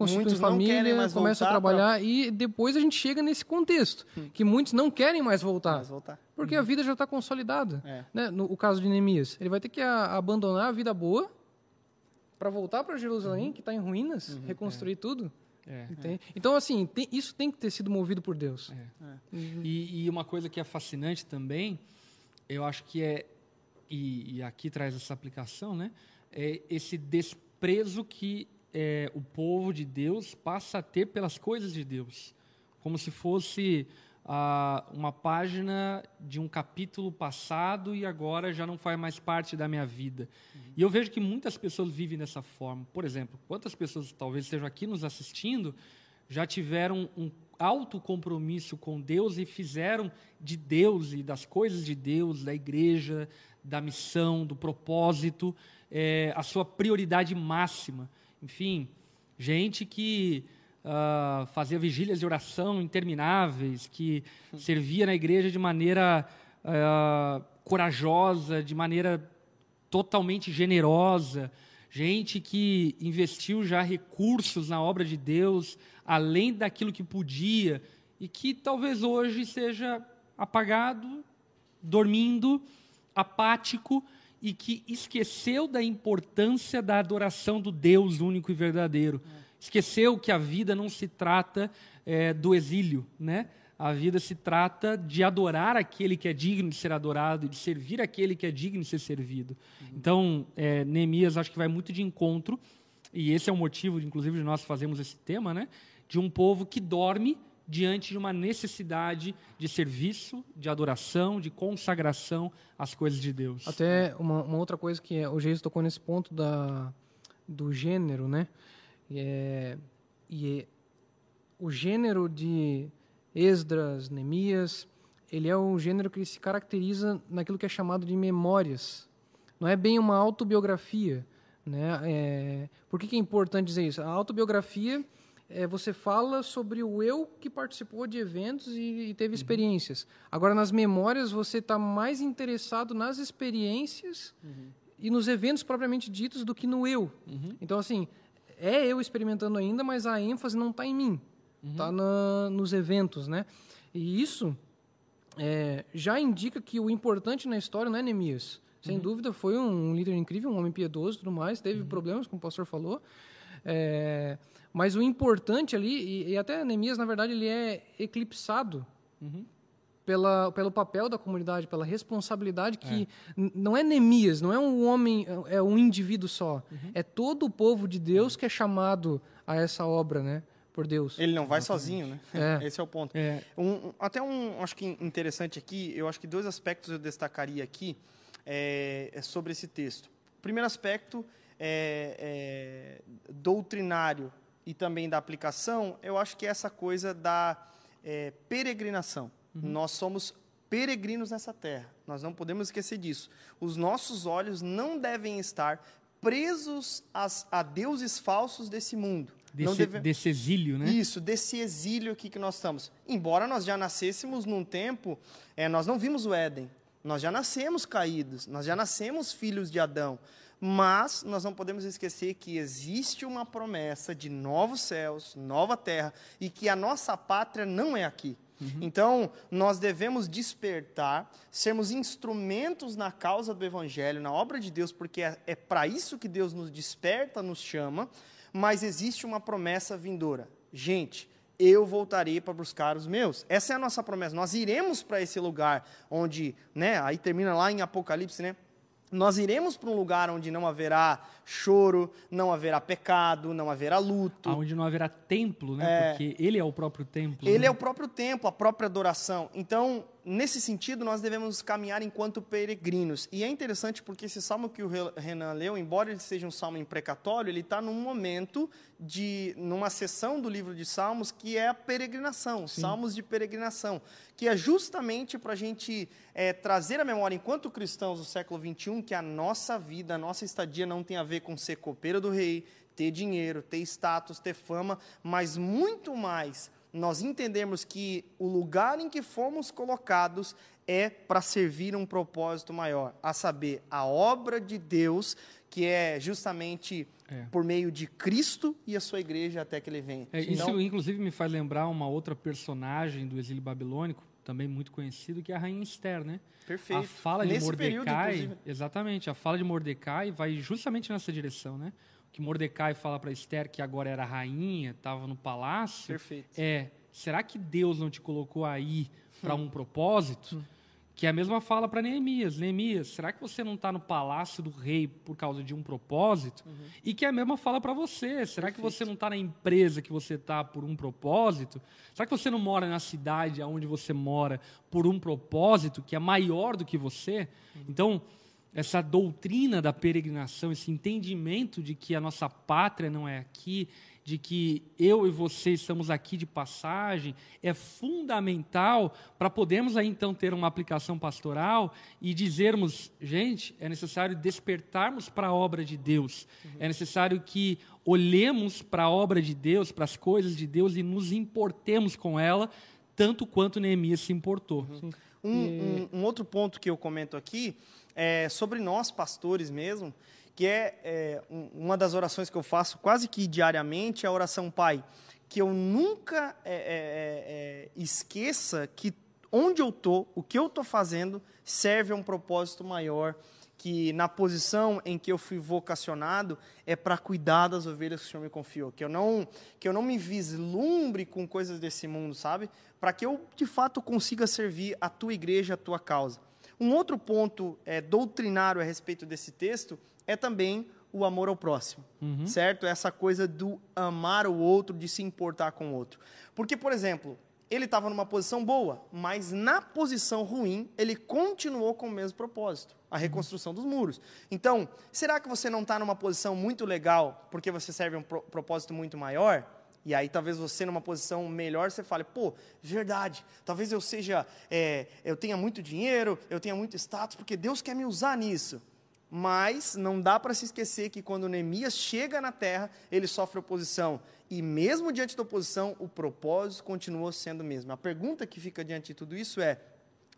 C: constituem família, começam a trabalhar pra... e depois a gente chega nesse contexto hum. que muitos não querem mais voltar, mais voltar. porque uhum. a vida já está consolidada. É. Né? No o caso de Neemias, ele vai ter que a, abandonar a vida boa para voltar para Jerusalém, uhum. que está em ruínas, uhum. reconstruir é. tudo. É. Então, assim, tem, isso tem que ter sido movido por Deus.
A: É. É. Uhum. E, e, uma coisa que é fascinante também, eu acho que é, e, e aqui traz essa aplicação, né? É esse desprezo que é, o povo de Deus passa a ter pelas coisas de Deus, como se fosse ah, uma página de um capítulo passado e agora já não faz mais parte da minha vida. Uhum. E eu vejo que muitas pessoas vivem dessa forma. Por exemplo, quantas pessoas talvez estejam aqui nos assistindo já tiveram um alto compromisso com Deus e fizeram de Deus e das coisas de Deus, da igreja, da missão, do propósito, é, a sua prioridade máxima enfim, gente que uh, fazia vigílias de oração intermináveis, que servia na igreja de maneira uh, corajosa, de maneira totalmente generosa, gente que investiu já recursos na obra de Deus, além daquilo que podia, e que talvez hoje seja apagado, dormindo, apático, e que esqueceu da importância da adoração do Deus único e verdadeiro. Esqueceu que a vida não se trata é, do exílio, né? A vida se trata de adorar aquele que é digno de ser adorado e de servir aquele que é digno de ser servido. Uhum. Então, é, Neemias acho que vai muito de encontro, e esse é o motivo, inclusive, de nós fazermos esse tema, né? De um povo que dorme diante de uma necessidade de serviço, de adoração, de consagração às coisas de Deus.
C: Até uma, uma outra coisa que o Jesus tocou nesse ponto da, do gênero, né? É, e é, o gênero de Esdras, Neemias, ele é um gênero que se caracteriza naquilo que é chamado de memórias. Não é bem uma autobiografia. Né? É, por que, que é importante dizer isso? A autobiografia é, você fala sobre o eu que participou de eventos e, e teve uhum. experiências. Agora, nas memórias, você está mais interessado nas experiências uhum. e nos eventos propriamente ditos do que no eu. Uhum. Então, assim, é eu experimentando ainda, mas a ênfase não está em mim está uhum. nos eventos, né? E isso é, já indica que o importante na história não é Neemias. Sem uhum. dúvida, foi um líder incrível, um homem piedoso e tudo mais. Teve uhum. problemas, como o pastor falou. É, mas o importante ali, e, e, até Neemias, na verdade, ele é eclipsado uhum. pela, pelo papel da comunidade, pela responsabilidade que é. não é Neemias, não é um homem, é um indivíduo só. Uhum. É todo o povo de Deus que é chamado a essa obra, né? por Deus.
B: Ele não vai Exatamente. sozinho, né? É. Esse é o ponto. É. Um, até um, acho que interessante aqui, eu acho que dois aspectos eu destacaria aqui é, é sobre esse texto. O primeiro aspecto é, é, doutrinário e também da aplicação, eu acho que é essa coisa da é, peregrinação. Uhum. Nós somos peregrinos nessa terra. Nós não podemos esquecer disso. Os nossos olhos não devem estar presos às, a deuses falsos desse mundo.
A: Desse, deve... desse, exílio, né?
B: Isso, desse exílio aqui que nós estamos. Embora nós já nascêssemos num tempo, é, nós não vimos o Éden. Nós já nascemos caídos, nós já nascemos filhos de Adão. Mas nós não podemos esquecer que existe uma promessa de novos céus, nova terra, e que a nossa pátria não é aqui. Uhum. Então, nós devemos despertar, sermos instrumentos na causa do Evangelho, na obra de Deus, porque é, é para isso que Deus nos desperta, nos chama, mas existe uma promessa vindoura. Gente, eu voltarei para buscar os meus. Essa é a nossa promessa. Nós iremos para esse lugar onde, né, aí termina lá em Apocalipse, né? Nós iremos para um lugar onde não haverá choro, não haverá pecado, não haverá luto.
A: Onde não haverá templo, né? É, Porque ele é o próprio templo.
B: Ele
A: né?
B: é o próprio templo, a própria adoração. Então, nesse sentido, nós devemos caminhar enquanto peregrinos. E é interessante porque esse salmo que o Renan leu, embora ele seja um salmo imprecatório, ele está num momento de, numa sessão do livro de Salmos que é a peregrinação, Sim. salmos de peregrinação, que é justamente para a gente é, trazer a memória, enquanto cristãos do século XXI, que a nossa vida, a nossa estadia não tem a ver com ser copeiro do rei, ter dinheiro, ter status, ter fama, mas muito mais nós entendemos que o lugar em que fomos colocados é para servir um propósito maior, a saber, a obra de Deus, que é justamente é. por meio de Cristo e a sua igreja até que ele venha.
A: É, isso, então, inclusive, me faz lembrar uma outra personagem do exílio babilônico, também muito conhecido, que é a rainha Esther, né?
B: Perfeito.
A: A fala de Nesse Mordecai, período, exatamente, a fala de Mordecai vai justamente nessa direção, né? Que Mordecai fala para Esther que agora era rainha, estava no palácio.
B: Perfeito.
A: É, será que Deus não te colocou aí para um propósito? Que é a mesma fala para Neemias. Neemias, será que você não está no palácio do rei por causa de um propósito? Uhum. E que é a mesma fala para você. Será Perfeito. que você não está na empresa que você está por um propósito? Será que você não mora na cidade onde você mora por um propósito que é maior do que você? Uhum. Então, essa doutrina da peregrinação, esse entendimento de que a nossa pátria não é aqui, de que eu e você estamos aqui de passagem, é fundamental para podermos aí então ter uma aplicação pastoral e dizermos, gente, é necessário despertarmos para a obra de Deus. Uhum. É necessário que olhemos para a obra de Deus, para as coisas de Deus e nos importemos com ela, tanto quanto Neemias se importou.
B: Uhum. Um, um, um outro ponto que eu comento aqui é, sobre nós, pastores mesmo, que é, é, uma das orações que eu faço quase que diariamente, é a oração Pai. Que eu nunca é, é, é, esqueça que onde eu estou, o que eu estou fazendo, serve a um propósito maior, que na posição em que eu fui vocacionado é para cuidar das ovelhas que o Senhor me confiou, que eu não que eu não me vislumbre com coisas desse mundo, sabe? Para que eu de fato consiga servir a tua igreja, a tua causa. Um outro ponto é, doutrinário a respeito desse texto é também o amor ao próximo, uhum. certo? Essa coisa do amar o outro, de se importar com o outro. Porque, por exemplo, ele estava numa posição boa, mas na posição ruim, ele continuou com o mesmo propósito, a uhum. reconstrução dos muros. Então, será que você não está numa posição muito legal porque você serve um pro propósito muito maior? E aí talvez você numa posição melhor você fale, pô, verdade, talvez eu seja, é, eu tenha muito dinheiro, eu tenha muito status, porque Deus quer me usar nisso. Mas não dá para se esquecer que quando Neemias chega na terra, ele sofre oposição. E mesmo diante da oposição, o propósito continuou sendo o mesmo. A pergunta que fica diante de tudo isso é: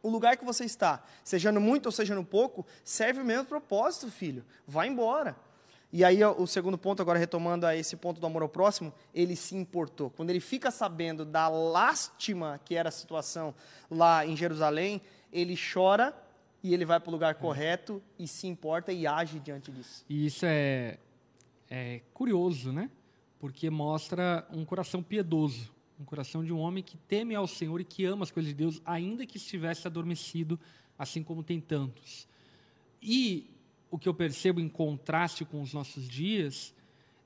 B: o lugar que você está, seja no muito ou seja no pouco, serve o mesmo propósito, filho. Vai embora. E aí, o segundo ponto, agora retomando a esse ponto do amor ao próximo, ele se importou. Quando ele fica sabendo da lástima que era a situação lá em Jerusalém, ele chora e ele vai para o lugar correto e se importa e age diante disso.
A: E isso é, é curioso, né? Porque mostra um coração piedoso, um coração de um homem que teme ao Senhor e que ama as coisas de Deus, ainda que estivesse adormecido, assim como tem tantos. E o que eu percebo em contraste com os nossos dias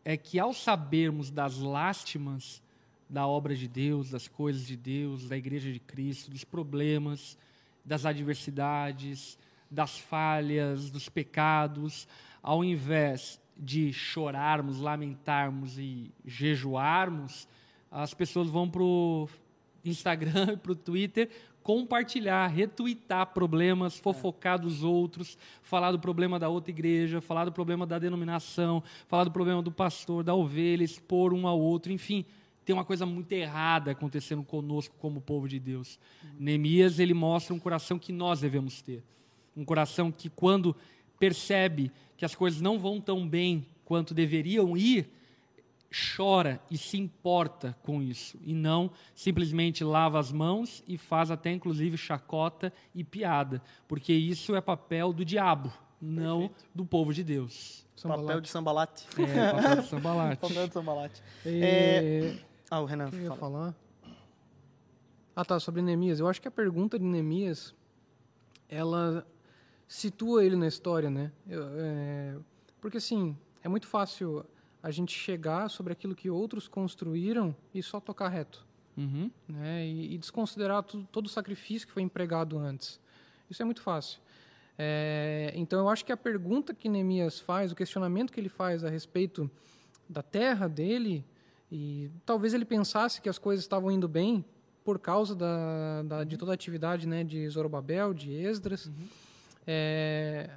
A: é que, ao sabermos das lástimas da obra de Deus, das coisas de Deus, da igreja de Cristo, dos problemas, das adversidades, das falhas, dos pecados, ao invés de chorarmos, lamentarmos e jejuarmos, as pessoas vão para o Instagram e para o Twitter compartilhar, retweetar problemas, fofocar dos outros, falar do problema da outra igreja, falar do problema da denominação, falar do problema do pastor, da ovelha, expor um ao outro, enfim tem uma coisa muito errada acontecendo conosco como povo de Deus. Uhum. Neemias, ele mostra um coração que nós devemos ter. Um coração que quando percebe que as coisas não vão tão bem quanto deveriam ir, chora e se importa com isso e não simplesmente lava as mãos e faz até inclusive chacota e piada, porque isso é papel do diabo, não Perfeito. do povo de Deus.
B: Papel de sambalate.
A: É, papel de sambalate.
B: papel de sambalate.
C: É... Ah, o Renan. Que eu ia fala. falar? Ah, tá, sobre Neemias. Eu acho que a pergunta de Neemias, ela situa ele na história, né? Eu, é, porque, assim, é muito fácil a gente chegar sobre aquilo que outros construíram e só tocar reto. Uhum. Né? E, e desconsiderar tudo, todo o sacrifício que foi empregado antes. Isso é muito fácil. É, então, eu acho que a pergunta que Neemias faz, o questionamento que ele faz a respeito da terra dele, e talvez ele pensasse que as coisas estavam indo bem por causa da, da de toda a atividade né, de Zorobabel, de Esdras. Uhum. É,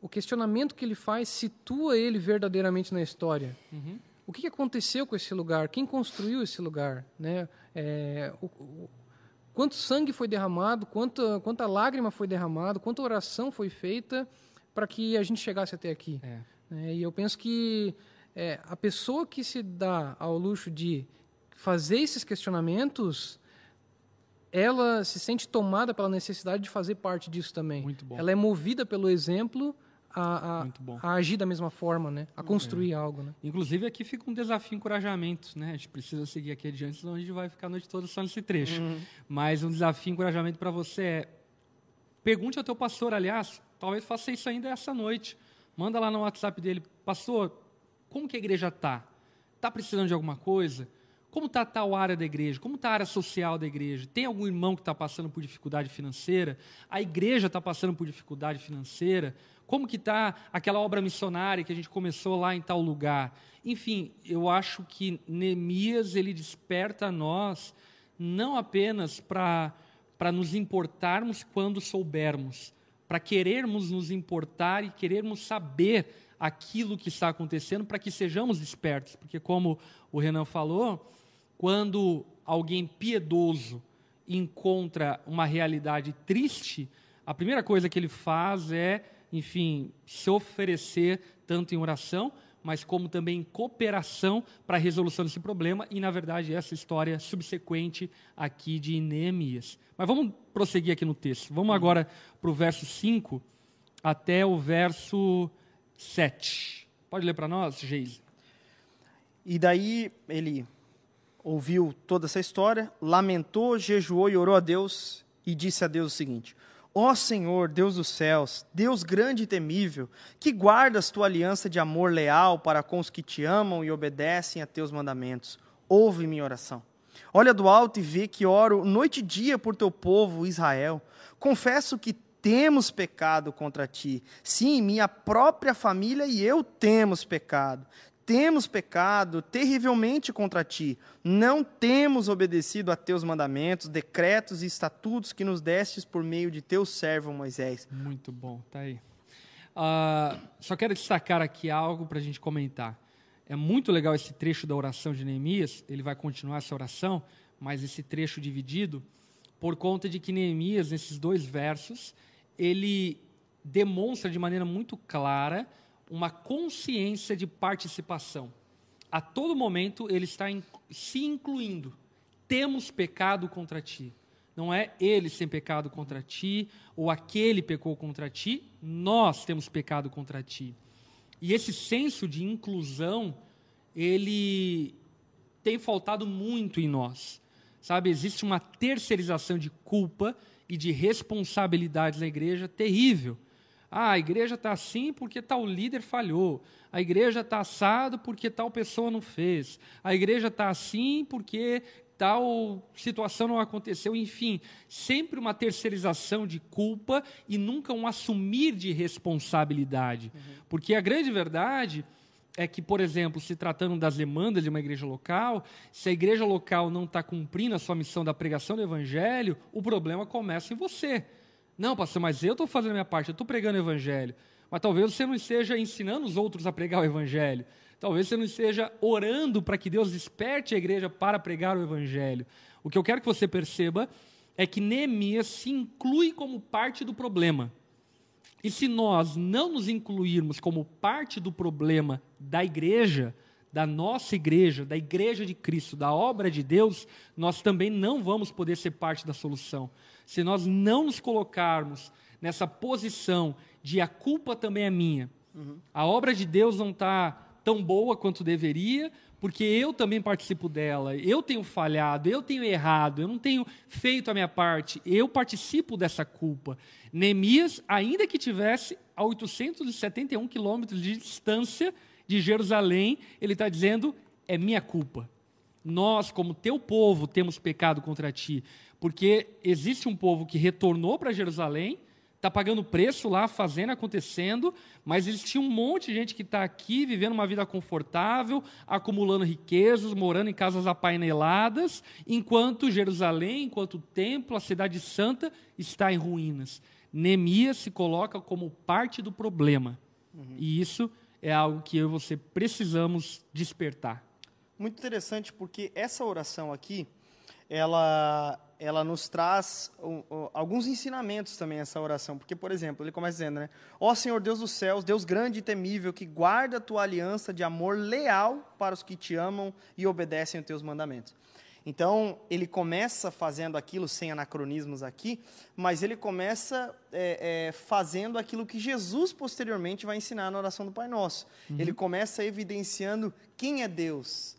C: o questionamento que ele faz situa ele verdadeiramente na história. Uhum. O que aconteceu com esse lugar? Quem construiu esse lugar? Né? É, o, o, quanto sangue foi derramado? Quanta, quanta lágrima foi derramada? Quanta oração foi feita para que a gente chegasse até aqui? É. É, e eu penso que é, a pessoa que se dá ao luxo de fazer esses questionamentos, ela se sente tomada pela necessidade de fazer parte disso também.
A: Muito bom.
C: Ela é movida pelo exemplo a, a, a agir da mesma forma, né? A construir é. algo, né?
A: Inclusive aqui fica um desafio, encorajamento, né? A gente precisa seguir aqui adiante, senão a gente vai ficar a noite toda só nesse trecho. Uhum. Mas um desafio, encorajamento para você é pergunte ao teu pastor, aliás, talvez faça isso ainda essa noite. Manda lá no WhatsApp dele, pastor, como que a igreja está? Está precisando de alguma coisa? Como está tal área da igreja? Como está a área social da igreja? Tem algum irmão que está passando por dificuldade financeira? A igreja está passando por dificuldade financeira? Como que está aquela obra missionária que a gente começou lá em tal lugar? Enfim, eu acho que Neemias ele desperta a nós não apenas para para nos importarmos quando soubermos, para querermos nos importar e querermos saber aquilo que está acontecendo para que sejamos despertos, porque como o Renan falou, quando alguém piedoso encontra uma realidade triste, a primeira coisa que ele faz é, enfim, se oferecer tanto em oração, mas como também em cooperação para a resolução desse problema, e na verdade essa história subsequente aqui de Neemias. Mas vamos prosseguir aqui no texto. Vamos agora para o verso 5 até o verso 7. Pode ler para nós, Geise?
B: E daí ele ouviu toda essa história, lamentou, jejuou e orou a Deus e disse a Deus o seguinte: Ó Senhor, Deus dos céus, Deus grande e temível, que guardas tua aliança de amor leal para com os que te amam e obedecem a teus mandamentos, ouve minha oração. Olha do alto e vê que oro noite e dia por teu povo Israel. Confesso que temos pecado contra ti. Sim, minha própria família e eu temos pecado temos pecado terrivelmente contra ti, não temos obedecido a teus mandamentos, decretos e estatutos que nos destes por meio de teu servo Moisés.
A: Muito bom, tá aí. Uh, só quero destacar aqui algo para a gente comentar. É muito legal esse trecho da oração de Neemias, ele vai continuar essa oração, mas esse trecho dividido, por conta de que Neemias, nesses dois versos, ele demonstra de maneira muito clara uma consciência de participação. A todo momento ele está in, se incluindo. Temos pecado contra ti. Não é ele sem pecado contra ti, ou aquele pecou contra ti, nós temos pecado contra ti. E esse senso de inclusão, ele tem faltado muito em nós. Sabe, existe uma terceirização de culpa e de responsabilidades na igreja terrível. Ah, a igreja está assim porque tal líder falhou. A igreja está assado porque tal pessoa não fez. A igreja está assim porque tal situação não aconteceu. Enfim, sempre uma terceirização de culpa e nunca um assumir de responsabilidade. Uhum. Porque a grande verdade é que, por exemplo, se tratando das demandas de uma igreja local, se a igreja local não está cumprindo a sua missão da pregação do evangelho, o problema começa em você. Não, pastor, mas eu estou fazendo a minha parte, eu estou pregando o evangelho. Mas talvez você não esteja ensinando os outros a pregar o evangelho. Talvez você não esteja orando para que Deus desperte a igreja para pregar o evangelho. O que eu quero que você perceba é que Neemias se inclui como parte do problema. E se nós não nos incluirmos como parte do problema da igreja, da nossa igreja, da igreja de Cristo, da obra de Deus, nós também não vamos poder ser parte da solução se nós não nos colocarmos nessa posição de a culpa também é minha, uhum. a obra de Deus não está tão boa quanto deveria, porque eu também participo dela, eu tenho falhado, eu tenho errado, eu não tenho feito a minha parte, eu participo dessa culpa. Neemias, ainda que tivesse a 871 quilômetros de distância de Jerusalém, ele está dizendo: é minha culpa. Nós, como teu povo, temos pecado contra ti. Porque existe um povo que retornou para Jerusalém, está pagando preço lá, fazendo, acontecendo, mas existe um monte de gente que está aqui vivendo uma vida confortável, acumulando riquezas, morando em casas apaineladas, enquanto Jerusalém, enquanto o templo, a cidade santa, está em ruínas. Neemias se coloca como parte do problema. Uhum. E isso é algo que eu e você precisamos despertar.
B: Muito interessante, porque essa oração aqui, ela, ela nos traz alguns ensinamentos também, essa oração. Porque, por exemplo, ele começa dizendo, né? Ó Senhor Deus dos céus, Deus grande e temível, que guarda a tua aliança de amor leal para os que te amam e obedecem os teus mandamentos. Então, ele começa fazendo aquilo, sem anacronismos aqui, mas ele começa é, é, fazendo aquilo que Jesus posteriormente vai ensinar na oração do Pai Nosso. Uhum. Ele começa evidenciando quem é Deus,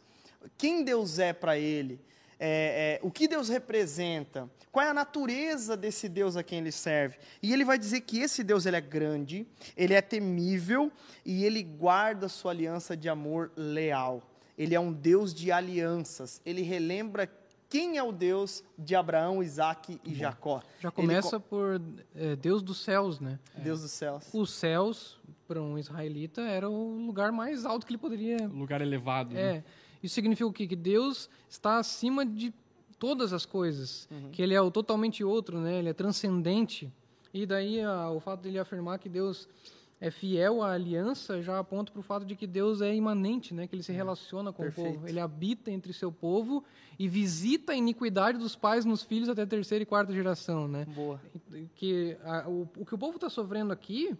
B: quem Deus é para ele, é, é, o que Deus representa, qual é a natureza desse Deus a quem ele serve. E ele vai dizer que esse Deus ele é grande, ele é temível e ele guarda sua aliança de amor leal. Ele é um Deus de alianças. Ele relembra quem é o Deus de Abraão, Isaac e Jacó.
C: Já começa ele... por é, Deus dos céus, né?
B: É. Deus dos céus.
C: Os céus, para um israelita, era o lugar mais alto que ele poderia.
A: lugar elevado.
C: É.
A: Né?
C: Isso significa o quê? Que Deus está acima de todas as coisas, uhum. que Ele é o totalmente outro, né? Ele é transcendente. E daí a, o fato de ele afirmar que Deus é fiel à aliança já aponta para o fato de que Deus é imanente, né? Que Ele se é. relaciona com Perfeito. o povo. Ele habita entre seu povo e visita a iniquidade dos pais nos filhos até a terceira e quarta geração, né?
B: Boa.
C: Que a, o, o que o povo está sofrendo aqui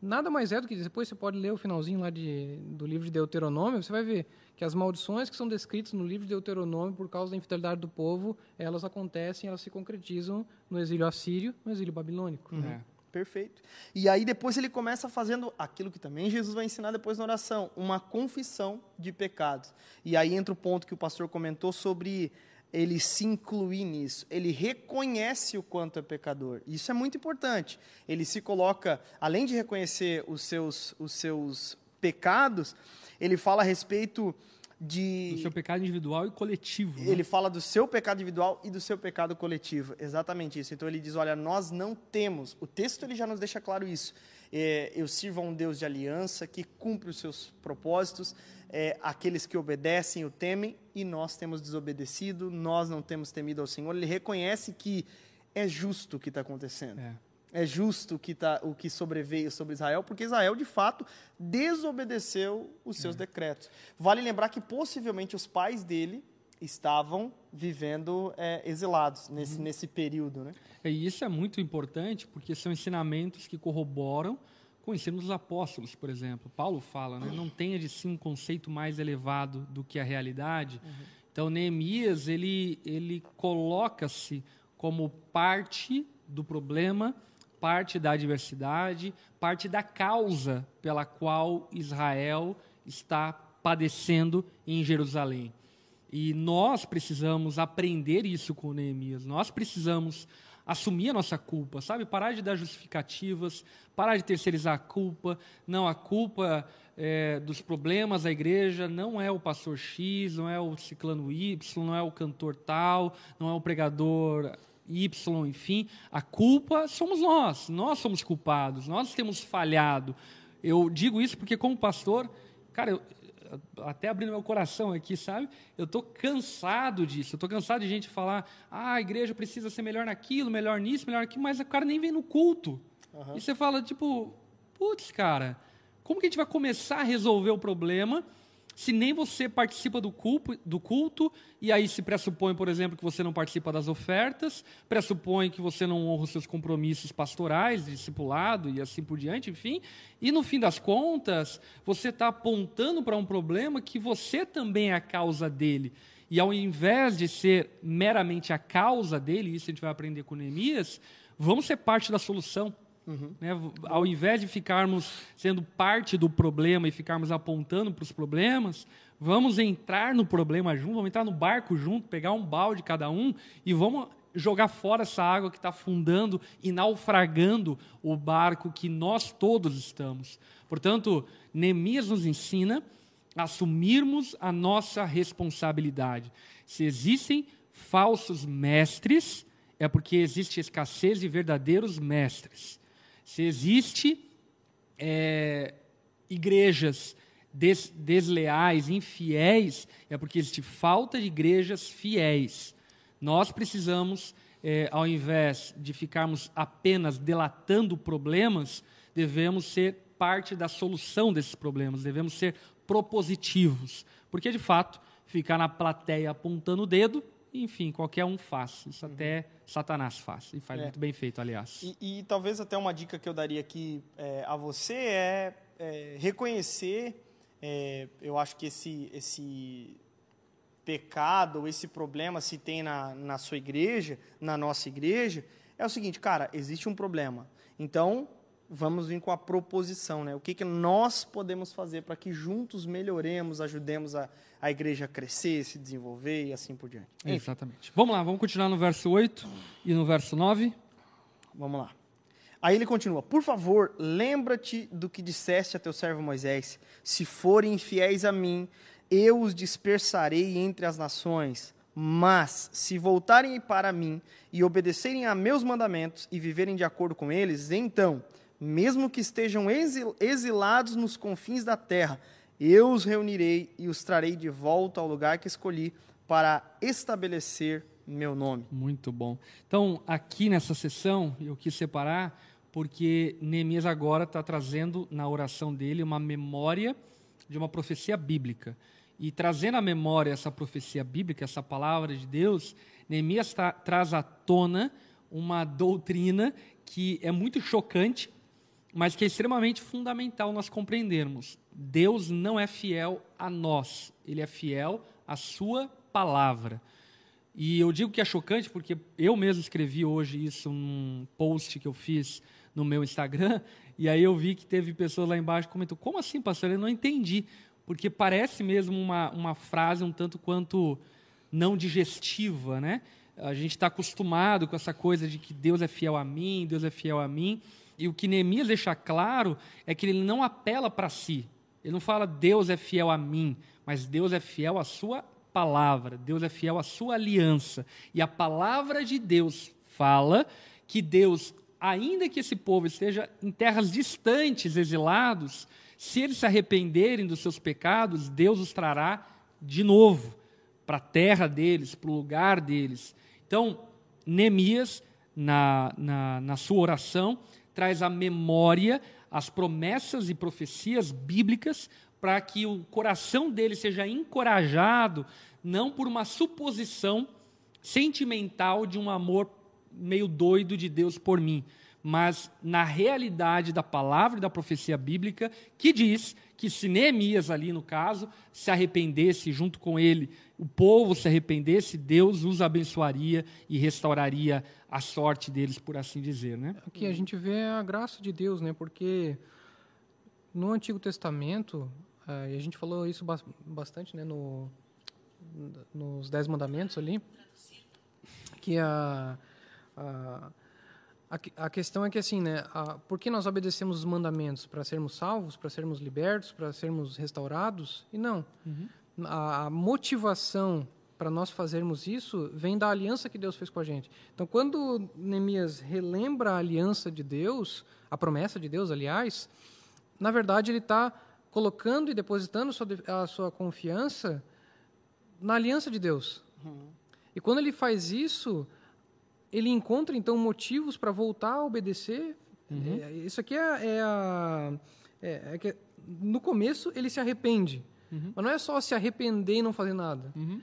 C: nada mais é do que depois você pode ler o finalzinho lá de, do livro de Deuteronômio, você vai ver que as maldições que são descritas no livro de Deuteronômio por causa da infidelidade do povo, elas acontecem, elas se concretizam no exílio assírio, no exílio babilônico.
A: Uhum. É.
B: Perfeito. E aí depois ele começa fazendo aquilo que também Jesus vai ensinar depois na oração, uma confissão de pecados. E aí entra o ponto que o pastor comentou sobre ele se incluir nisso. Ele reconhece o quanto é pecador. Isso é muito importante. Ele se coloca, além de reconhecer os seus, os seus pecados, ele fala a respeito de.
A: Do seu pecado individual e coletivo. Né?
B: Ele fala do seu pecado individual e do seu pecado coletivo. Exatamente isso. Então ele diz: olha, nós não temos. O texto ele já nos deixa claro isso. É, eu sirvo a um Deus de aliança que cumpre os seus propósitos. É, aqueles que obedecem o temem e nós temos desobedecido, nós não temos temido ao Senhor. Ele reconhece que é justo o que está acontecendo. É é justo o que, tá, o que sobreveio sobre Israel, porque Israel, de fato, desobedeceu os seus é. decretos. Vale lembrar que possivelmente os pais dele estavam vivendo é, exilados nesse, uhum. nesse período. Né?
A: E isso é muito importante, porque são ensinamentos que corroboram com o ensino dos apóstolos, por exemplo. Paulo fala, né? não tenha de si um conceito mais elevado do que a realidade. Uhum. Então, Neemias, ele, ele coloca-se como parte do problema parte da adversidade, parte da causa pela qual Israel está padecendo em Jerusalém. E nós precisamos aprender isso com Neemias. Nós precisamos assumir a nossa culpa, sabe? Parar de dar justificativas, parar de terceirizar a culpa. Não, a culpa é, dos problemas da igreja não é o pastor X, não é o ciclano Y, não é o cantor tal, não é o pregador Y, enfim, a culpa somos nós, nós somos culpados, nós temos falhado. Eu digo isso porque, como pastor, cara, eu, até abrindo meu coração aqui, sabe? Eu estou cansado disso, eu estou cansado de gente falar, ah, a igreja precisa ser melhor naquilo, melhor nisso, melhor naquilo, mas o cara nem vem no culto. Uhum. E você fala, tipo, putz, cara, como que a gente vai começar a resolver o problema se nem você participa do culto, do culto, e aí se pressupõe, por exemplo, que você não participa das ofertas, pressupõe que você não honra os seus compromissos pastorais, discipulado e assim por diante, enfim, e no fim das contas, você está apontando para um problema que você também é a causa dele. E ao invés de ser meramente a causa dele, isso a gente vai aprender com Neemias, vamos ser parte da solução. Uhum. Né? Ao invés de ficarmos sendo parte do problema e ficarmos apontando para os problemas, vamos entrar no problema junto, vamos entrar no barco junto, pegar um balde cada um e vamos jogar fora essa água que está afundando e naufragando o barco que nós todos estamos. Portanto, Neemias nos ensina a assumirmos a nossa responsabilidade. Se existem falsos mestres, é porque existe escassez de verdadeiros mestres. Se existe é, igrejas des, desleais, infiéis, é porque existe falta de igrejas fiéis. Nós precisamos, é, ao invés de ficarmos apenas delatando problemas, devemos ser parte da solução desses problemas, devemos ser propositivos. Porque, de fato, ficar na plateia apontando o dedo enfim, qualquer um faz. Isso uhum. até Satanás faz. E faz é. muito bem feito, aliás.
B: E, e, talvez até uma dica que eu daria aqui é, a você é, é reconhecer, é, eu acho que esse, esse pecado, esse problema se tem na, na sua igreja, na nossa igreja, é o seguinte, cara, existe um problema. Então, vamos vir com a proposição, né? O que, que nós podemos fazer para que juntos melhoremos, ajudemos a, a igreja a crescer, se desenvolver e assim por diante.
A: Enfim. Exatamente. Vamos lá, vamos continuar no verso 8 e no verso 9.
B: Vamos lá. Aí ele continua: Por favor, lembra-te do que disseste a teu servo Moisés: Se forem infiéis a mim, eu os dispersarei entre as nações. Mas, se voltarem para mim e obedecerem a meus mandamentos e viverem de acordo com eles, então mesmo que estejam exilados nos confins da terra, eu os reunirei e os trarei de volta ao lugar que escolhi para estabelecer meu nome.
A: Muito bom. Então, aqui nessa sessão, eu quis separar porque Neemias agora está trazendo na oração dele uma memória de uma profecia bíblica. E trazendo à memória essa profecia bíblica, essa palavra de Deus, Neemias tra traz à tona uma doutrina que é muito chocante, mas que é extremamente fundamental nós compreendermos. Deus não é fiel a nós, ele é fiel à sua palavra. E eu digo que é chocante porque eu mesmo escrevi hoje isso num post que eu fiz no meu Instagram, e aí eu vi que teve pessoas lá embaixo que comentou: como assim, pastor? Eu não entendi. Porque parece mesmo uma, uma frase um tanto quanto não digestiva, né? A gente está acostumado com essa coisa de que Deus é fiel a mim, Deus é fiel a mim. E o que Neemias deixa claro é que ele não apela para si. Ele não fala Deus é fiel a mim, mas Deus é fiel à sua palavra, Deus é fiel à sua aliança. E a palavra de Deus fala que Deus, ainda que esse povo esteja em terras distantes, exilados, se eles se arrependerem dos seus pecados, Deus os trará de novo para a terra deles, para o lugar deles. Então, Neemias, na, na, na sua oração, traz à memória as promessas e profecias bíblicas para que o coração dele seja encorajado, não por uma suposição sentimental de um amor meio doido de Deus por mim, mas na realidade da palavra e da profecia bíblica, que diz que se Neemias, ali no caso, se arrependesse junto com ele, o povo se arrependesse, Deus os abençoaria e restauraria a sorte deles, por assim dizer. Né?
C: Aqui a gente vê a graça de Deus, né? porque no Antigo Testamento, eh, e a gente falou isso bastante né, no, nos Dez Mandamentos ali, que a, a a, questão é que assim, né? A, por que nós obedecemos os mandamentos para sermos salvos, para sermos libertos, para sermos restaurados? E não. Uhum. A, a, motivação para nós fazermos isso vem da aliança que Deus fez com a gente. Então, quando Neemias relembra a aliança de Deus, a promessa de Deus, aliás, na verdade ele está colocando e depositando a sua confiança na aliança de Deus. Uhum. E quando ele faz isso, ele encontra então motivos para voltar a obedecer. Uhum. É, isso aqui é, é a. É, é que no começo ele se arrepende. Uhum. Mas não é só se arrepender e não fazer nada. Uhum.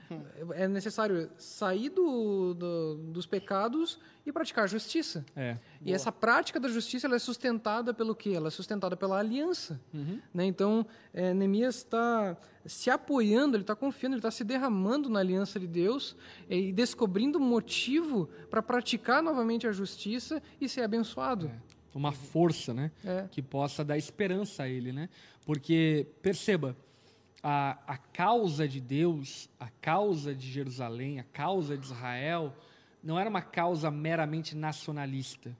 C: É necessário sair do, do, dos pecados e praticar a justiça. É. E Boa. essa prática da justiça ela é sustentada pelo quê? Ela é sustentada pela aliança. Uhum. Né? Então, é, Neemias está se apoiando, ele está confiando, ele está se derramando na aliança de Deus e descobrindo motivo para praticar novamente a justiça e ser abençoado. É.
A: Uma força, né? É. Que possa dar esperança a ele, né? Porque, perceba, a, a causa de Deus, a causa de Jerusalém, a causa de Israel, não era uma causa meramente nacionalista.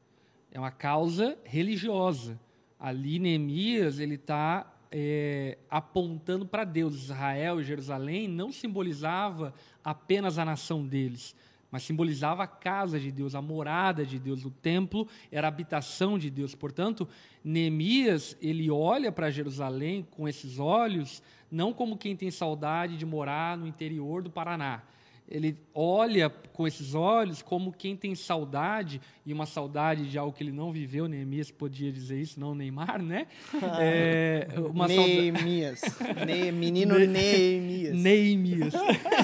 A: É uma causa religiosa. Ali, Neemias, ele está é, apontando para Deus. Israel e Jerusalém não simbolizava apenas a nação deles, mas simbolizava a casa de Deus, a morada de Deus. O templo era a habitação de Deus. Portanto, Neemias, ele olha para Jerusalém com esses olhos não como quem tem saudade de morar no interior do Paraná. Ele olha com esses olhos como quem tem saudade, e uma saudade de algo que ele não viveu, Neemias podia dizer isso, não Neymar, né?
B: É, uma Neemias. Ne menino Neemias.
A: Neemias.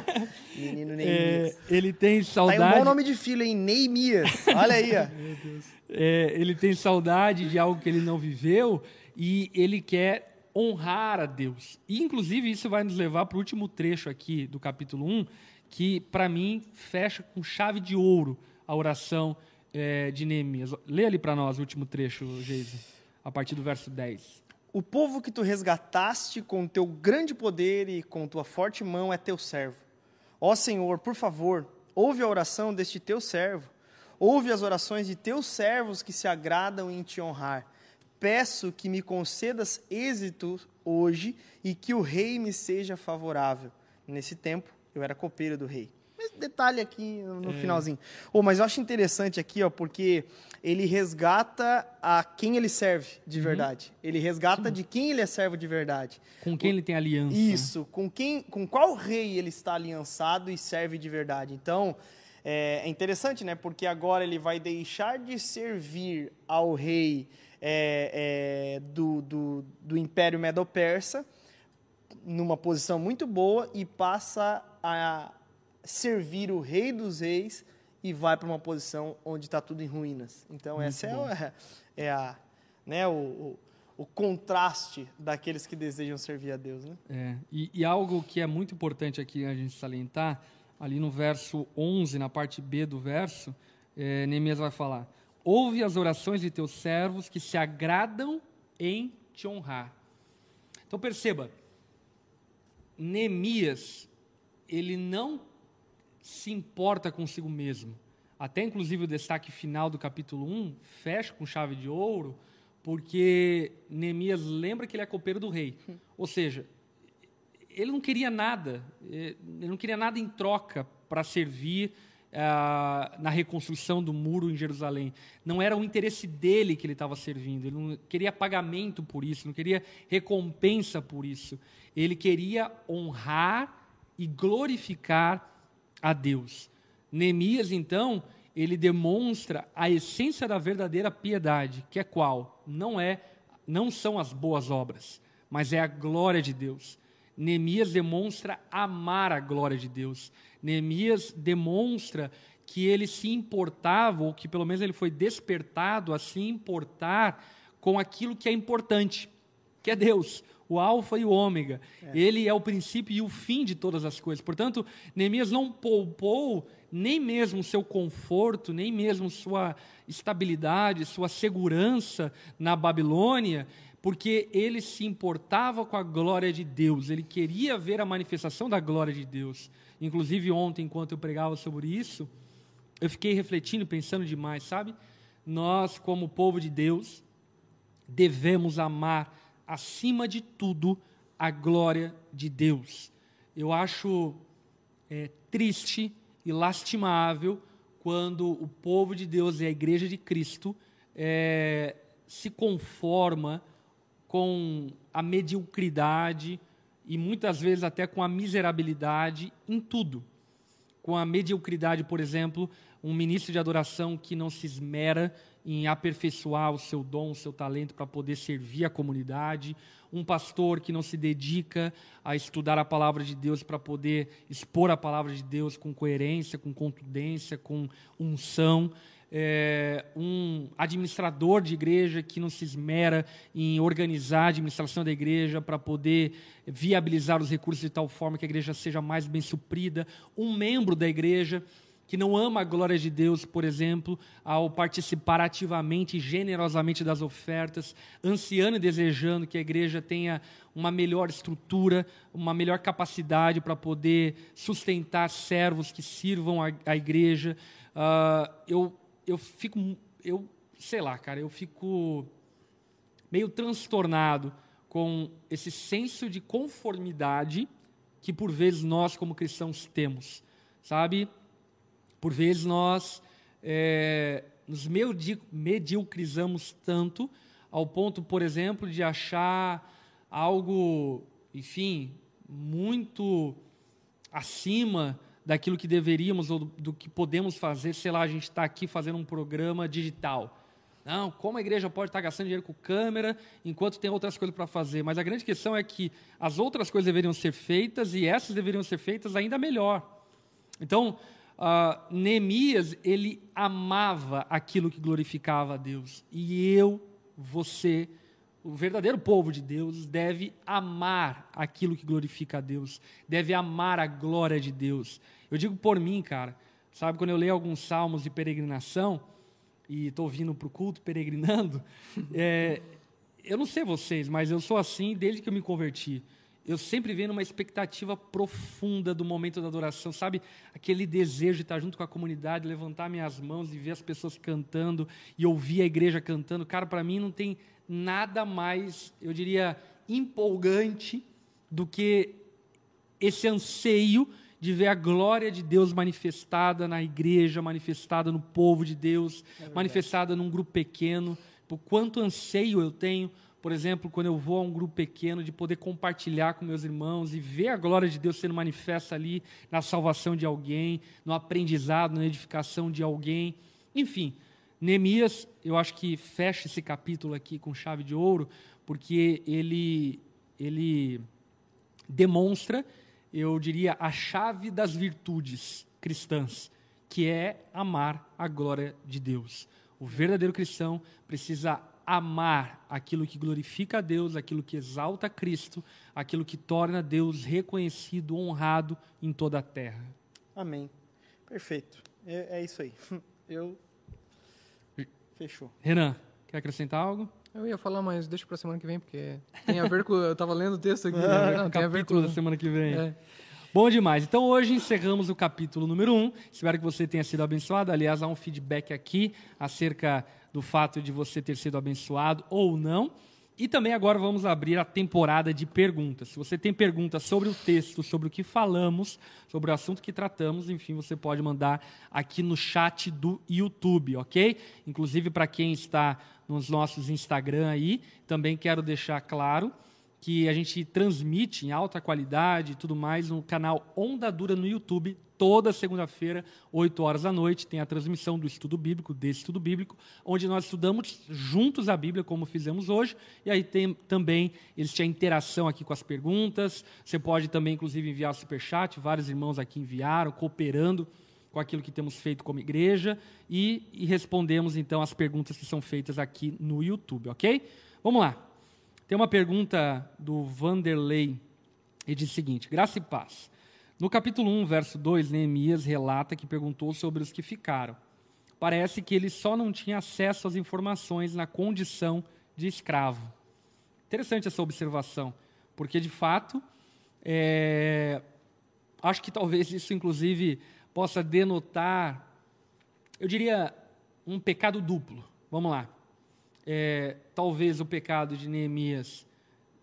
B: menino é, Neemias.
A: É, ele tem saudade...
B: Tá um bom nome de filho, hein? Neemias. Olha aí, ó.
A: Meu Deus. É, ele tem saudade de algo que ele não viveu e ele quer honrar a Deus. E, inclusive, isso vai nos levar para o último trecho aqui do capítulo 1, que, para mim, fecha com chave de ouro a oração é, de Neemias. Lê ali para nós o último trecho, Geise, a partir do verso 10.
B: O povo que tu resgataste com teu grande poder e com tua forte mão é teu servo. Ó Senhor, por favor, ouve a oração deste teu servo. Ouve as orações de teus servos que se agradam em te honrar peço que me concedas êxito hoje e que o rei me seja favorável. Nesse tempo, eu era copeiro do rei. Mas detalhe aqui no é. finalzinho. Oh, mas eu acho interessante aqui, ó, porque ele resgata a quem ele serve de uhum. verdade. Ele resgata Sim. de quem ele é servo de verdade.
A: Com quem o, ele tem aliança.
B: Isso, com quem, com qual rei ele está aliançado e serve de verdade. Então, é, é interessante, né? Porque agora ele vai deixar de servir ao rei é, é, do, do, do Império Medo-Persa, numa posição muito boa, e passa a servir o rei dos reis e vai para uma posição onde está tudo em ruínas. Então, muito essa é, é, a, né, o, o, o, contraste daqueles que desejam servir a Deus. Né?
A: É, e, e algo que é muito importante aqui a gente salientar, ali no verso 11, na parte B do verso, é, Neemias vai falar: Ouve as orações de teus servos que se agradam em te honrar. Então perceba, Neemias, ele não se importa consigo mesmo. Até inclusive o destaque final do capítulo 1 fecha com chave de ouro, porque Neemias lembra que ele é copeiro do rei. Ou seja, ele não queria nada, eh, ele não queria nada em troca para servir uh, na reconstrução do muro em Jerusalém. Não era o interesse dele que ele estava servindo, ele não queria pagamento por isso, não queria recompensa por isso. Ele queria honrar e glorificar a Deus. Neemias, então, ele demonstra a essência da verdadeira piedade, que é qual? Não é, não são as boas obras, mas é a glória de Deus. Neemias demonstra amar a glória de Deus. Neemias demonstra que ele se importava, ou que pelo menos ele foi despertado a se importar com aquilo que é importante, que é Deus, o Alfa e o Ômega. É. Ele é o princípio e o fim de todas as coisas. Portanto, Neemias não poupou nem mesmo seu conforto, nem mesmo sua estabilidade, sua segurança na Babilônia, porque ele se importava com a glória de Deus, ele queria ver a manifestação da glória de Deus. Inclusive, ontem, enquanto eu pregava sobre isso, eu fiquei refletindo, pensando demais, sabe? Nós, como povo de Deus, devemos amar, acima de tudo, a glória de Deus. Eu acho é, triste e lastimável quando o povo de Deus e a igreja de Cristo é, se conforma com a mediocridade e muitas vezes até com a miserabilidade em tudo. Com a mediocridade, por exemplo, um ministro de adoração que não se esmera em aperfeiçoar o seu dom, o seu talento para poder servir a comunidade, um pastor que não se dedica a estudar a palavra de Deus para poder expor a palavra de Deus com coerência, com contundência, com unção. É, um administrador de igreja que não se esmera em organizar a administração da igreja para poder viabilizar os recursos de tal forma que a igreja seja mais bem suprida, um membro da igreja que não ama a glória de Deus, por exemplo, ao participar ativamente e generosamente das ofertas, ansiando e desejando que a igreja tenha uma melhor estrutura, uma melhor capacidade para poder sustentar servos que sirvam a, a igreja. Uh, eu eu fico, eu sei lá, cara, eu fico meio transtornado com esse senso de conformidade que por vezes nós como cristãos temos, sabe? Por vezes nós é, nos mediocrizamos tanto ao ponto, por exemplo, de achar algo, enfim, muito acima daquilo que deveríamos ou do, do que podemos fazer, sei lá, a gente está aqui fazendo um programa digital. Não, como a igreja pode estar tá gastando dinheiro com câmera enquanto tem outras coisas para fazer? Mas a grande questão é que as outras coisas deveriam ser feitas e essas deveriam ser feitas ainda melhor. Então, uh, Neemias, ele amava aquilo que glorificava a Deus. E eu, você, o verdadeiro povo de Deus deve amar aquilo que glorifica a Deus, deve amar a glória de Deus. Eu digo por mim, cara, sabe, quando eu leio alguns salmos de peregrinação, e estou vindo para o culto peregrinando, é, eu não sei vocês, mas eu sou assim desde que eu me converti. Eu sempre venho numa expectativa profunda do momento da adoração, sabe? Aquele desejo de estar junto com a comunidade, levantar minhas mãos e ver as pessoas cantando e ouvir a igreja cantando. Cara, para mim não tem nada mais, eu diria, empolgante do que esse anseio de ver a glória de Deus manifestada na igreja, manifestada no povo de Deus, é manifestada num grupo pequeno. Por quanto anseio eu tenho, por exemplo, quando eu vou a um grupo pequeno, de poder compartilhar com meus irmãos e ver a glória de Deus sendo manifesta ali na salvação de alguém, no aprendizado, na edificação de alguém. Enfim, Neemias, eu acho que fecha esse capítulo aqui com chave de ouro, porque ele, ele demonstra, eu diria, a chave das virtudes cristãs, que é amar a glória de Deus. O verdadeiro cristão precisa amar aquilo que glorifica a Deus, aquilo que exalta Cristo, aquilo que torna Deus reconhecido, honrado em toda a terra.
B: Amém. Perfeito. É, é isso aí. Eu. Fechou.
A: Renan, quer acrescentar algo?
C: Eu ia falar, mas deixa pra semana que vem, porque tem a ver com. Eu tava lendo o texto aqui.
A: Ah,
C: né? Não, tem a ver com.
A: da semana que vem.
C: É.
A: Bom demais. Então hoje encerramos o capítulo número 1. Um. Espero que você tenha sido abençoado. Aliás, há um feedback aqui acerca do fato de você ter sido abençoado ou não. E também agora vamos abrir a temporada de perguntas. Se você tem perguntas sobre o texto, sobre o que falamos, sobre o assunto que tratamos, enfim, você pode mandar aqui no chat do YouTube, ok? Inclusive para quem está nos nossos Instagram aí, também quero deixar claro que a gente transmite em alta qualidade e tudo mais no canal Onda Dura no YouTube, toda segunda-feira, 8 horas da noite, tem a transmissão do estudo bíblico, desse estudo bíblico, onde nós estudamos juntos a Bíblia, como fizemos hoje, e aí tem também, existe a interação aqui com as perguntas, você pode também, inclusive, enviar o superchat, vários irmãos aqui enviaram, cooperando com aquilo que temos feito como igreja, e, e respondemos, então, as perguntas que são feitas aqui no YouTube, ok? Vamos lá. Tem uma pergunta do Vanderlei, e diz o seguinte, graça e paz. No capítulo 1, verso 2, Neemias relata que perguntou sobre os que ficaram. Parece que ele só não tinha acesso às informações na condição de escravo. Interessante essa observação, porque de fato, é, acho que talvez isso inclusive possa denotar, eu diria, um pecado duplo. Vamos lá. É, talvez o pecado de Neemias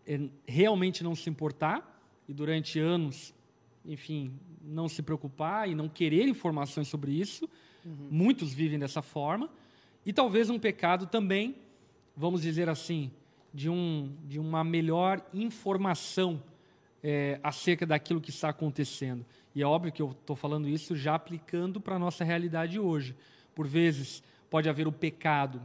A: é realmente não se importar, e durante anos enfim, não se preocupar e não querer informações sobre isso. Uhum. Muitos vivem dessa forma. E talvez um pecado também, vamos dizer assim, de, um, de uma melhor informação é, acerca daquilo que está acontecendo. E é óbvio que eu estou falando isso já aplicando para a nossa realidade hoje. Por vezes, pode haver o pecado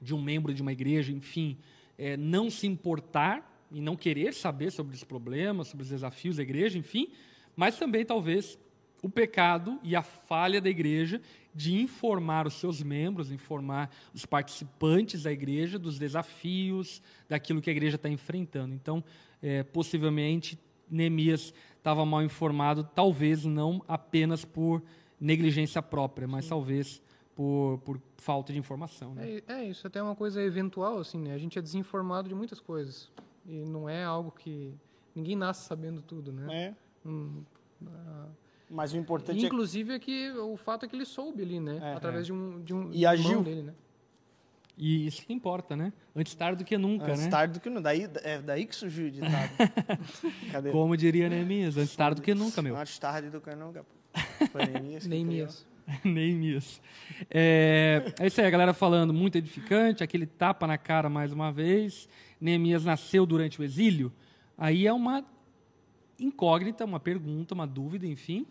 A: de um membro de uma igreja, enfim, é, não se importar e não querer saber sobre os problemas, sobre os desafios da igreja, enfim, mas também talvez o pecado e a falha da igreja de informar os seus membros, informar os participantes da igreja dos desafios, daquilo que a igreja está enfrentando. Então, é, possivelmente, Neemias estava mal informado, talvez não apenas por negligência própria, mas Sim. talvez por, por falta de informação.
C: Né? É, é, isso, até é uma coisa eventual, assim, né? A gente é desinformado de muitas coisas. E não é algo que. Ninguém nasce sabendo tudo, né?
B: É. Hum, ah, mas o importante
C: Inclusive é que... é que o fato é que ele soube ali, né? É, Através é. de um, de um
B: e agiu. dele,
A: né? E isso que importa, né? Antes tarde do que nunca,
B: antes
A: né?
B: Antes tarde do que nunca. Daí, é daí que surgiu o ditado.
A: Como diria Neemias, antes tarde do que nunca, meu.
B: Antes tarde do que nunca.
C: Foi Neemias. Neemias.
A: Neemias. É, é isso aí, a galera falando, muito edificante, aquele tapa na cara mais uma vez. Neemias nasceu durante o exílio, aí é uma incógnita, uma pergunta, uma dúvida, enfim.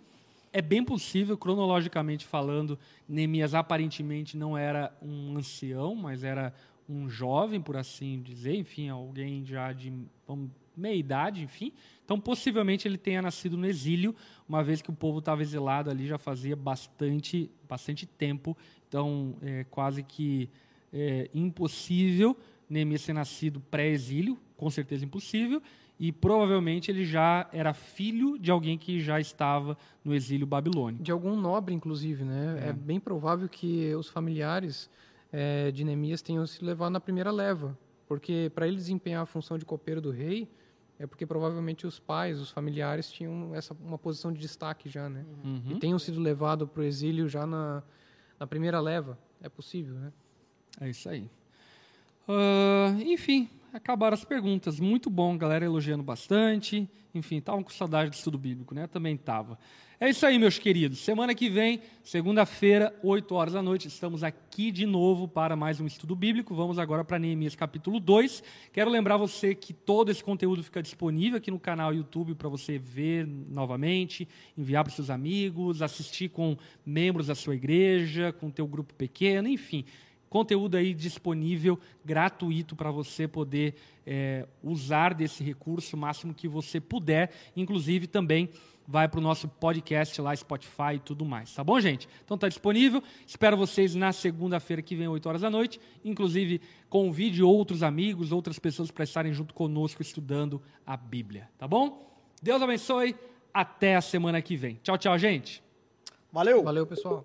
A: É bem possível, cronologicamente falando, Neemias aparentemente não era um ancião, mas era um jovem, por assim dizer, enfim, alguém já de vamos, meia idade, enfim. Então, possivelmente ele tenha nascido no exílio, uma vez que o povo estava exilado ali já fazia bastante, bastante tempo. Então, é quase que é, impossível Neemias ter nascido pré-exílio, com certeza impossível, e provavelmente ele já era filho de alguém que já estava no exílio babilônico.
C: De algum nobre, inclusive, né? É, é bem provável que os familiares é, de Neemias tenham se levado na primeira leva, porque para ele desempenhar a função de copeiro do rei, é porque provavelmente os pais, os familiares tinham essa uma posição de destaque já, né? Uhum. E tenham sido levados para o exílio já na, na primeira leva. É possível, né?
A: É isso aí. Uh, enfim, acabaram as perguntas. Muito bom, galera elogiando bastante. Enfim, estavam com saudade do estudo bíblico, né? Também estava. É isso aí, meus queridos. Semana que vem, segunda-feira, 8 horas da noite, estamos aqui de novo para mais um estudo bíblico. Vamos agora para Neemias capítulo 2. Quero lembrar você que todo esse conteúdo fica disponível aqui no canal YouTube para você ver novamente, enviar para seus amigos, assistir com membros da sua igreja, com o teu grupo pequeno, enfim conteúdo aí disponível, gratuito, para você poder é, usar desse recurso o máximo que você puder. Inclusive, também vai para o nosso podcast lá, Spotify e tudo mais. Tá bom, gente? Então está disponível. Espero vocês na segunda-feira que vem, 8 horas da noite. Inclusive, convide outros amigos, outras pessoas para estarem junto conosco estudando a Bíblia. Tá bom? Deus abençoe. Até a semana que vem. Tchau, tchau, gente.
B: Valeu!
C: Valeu, pessoal.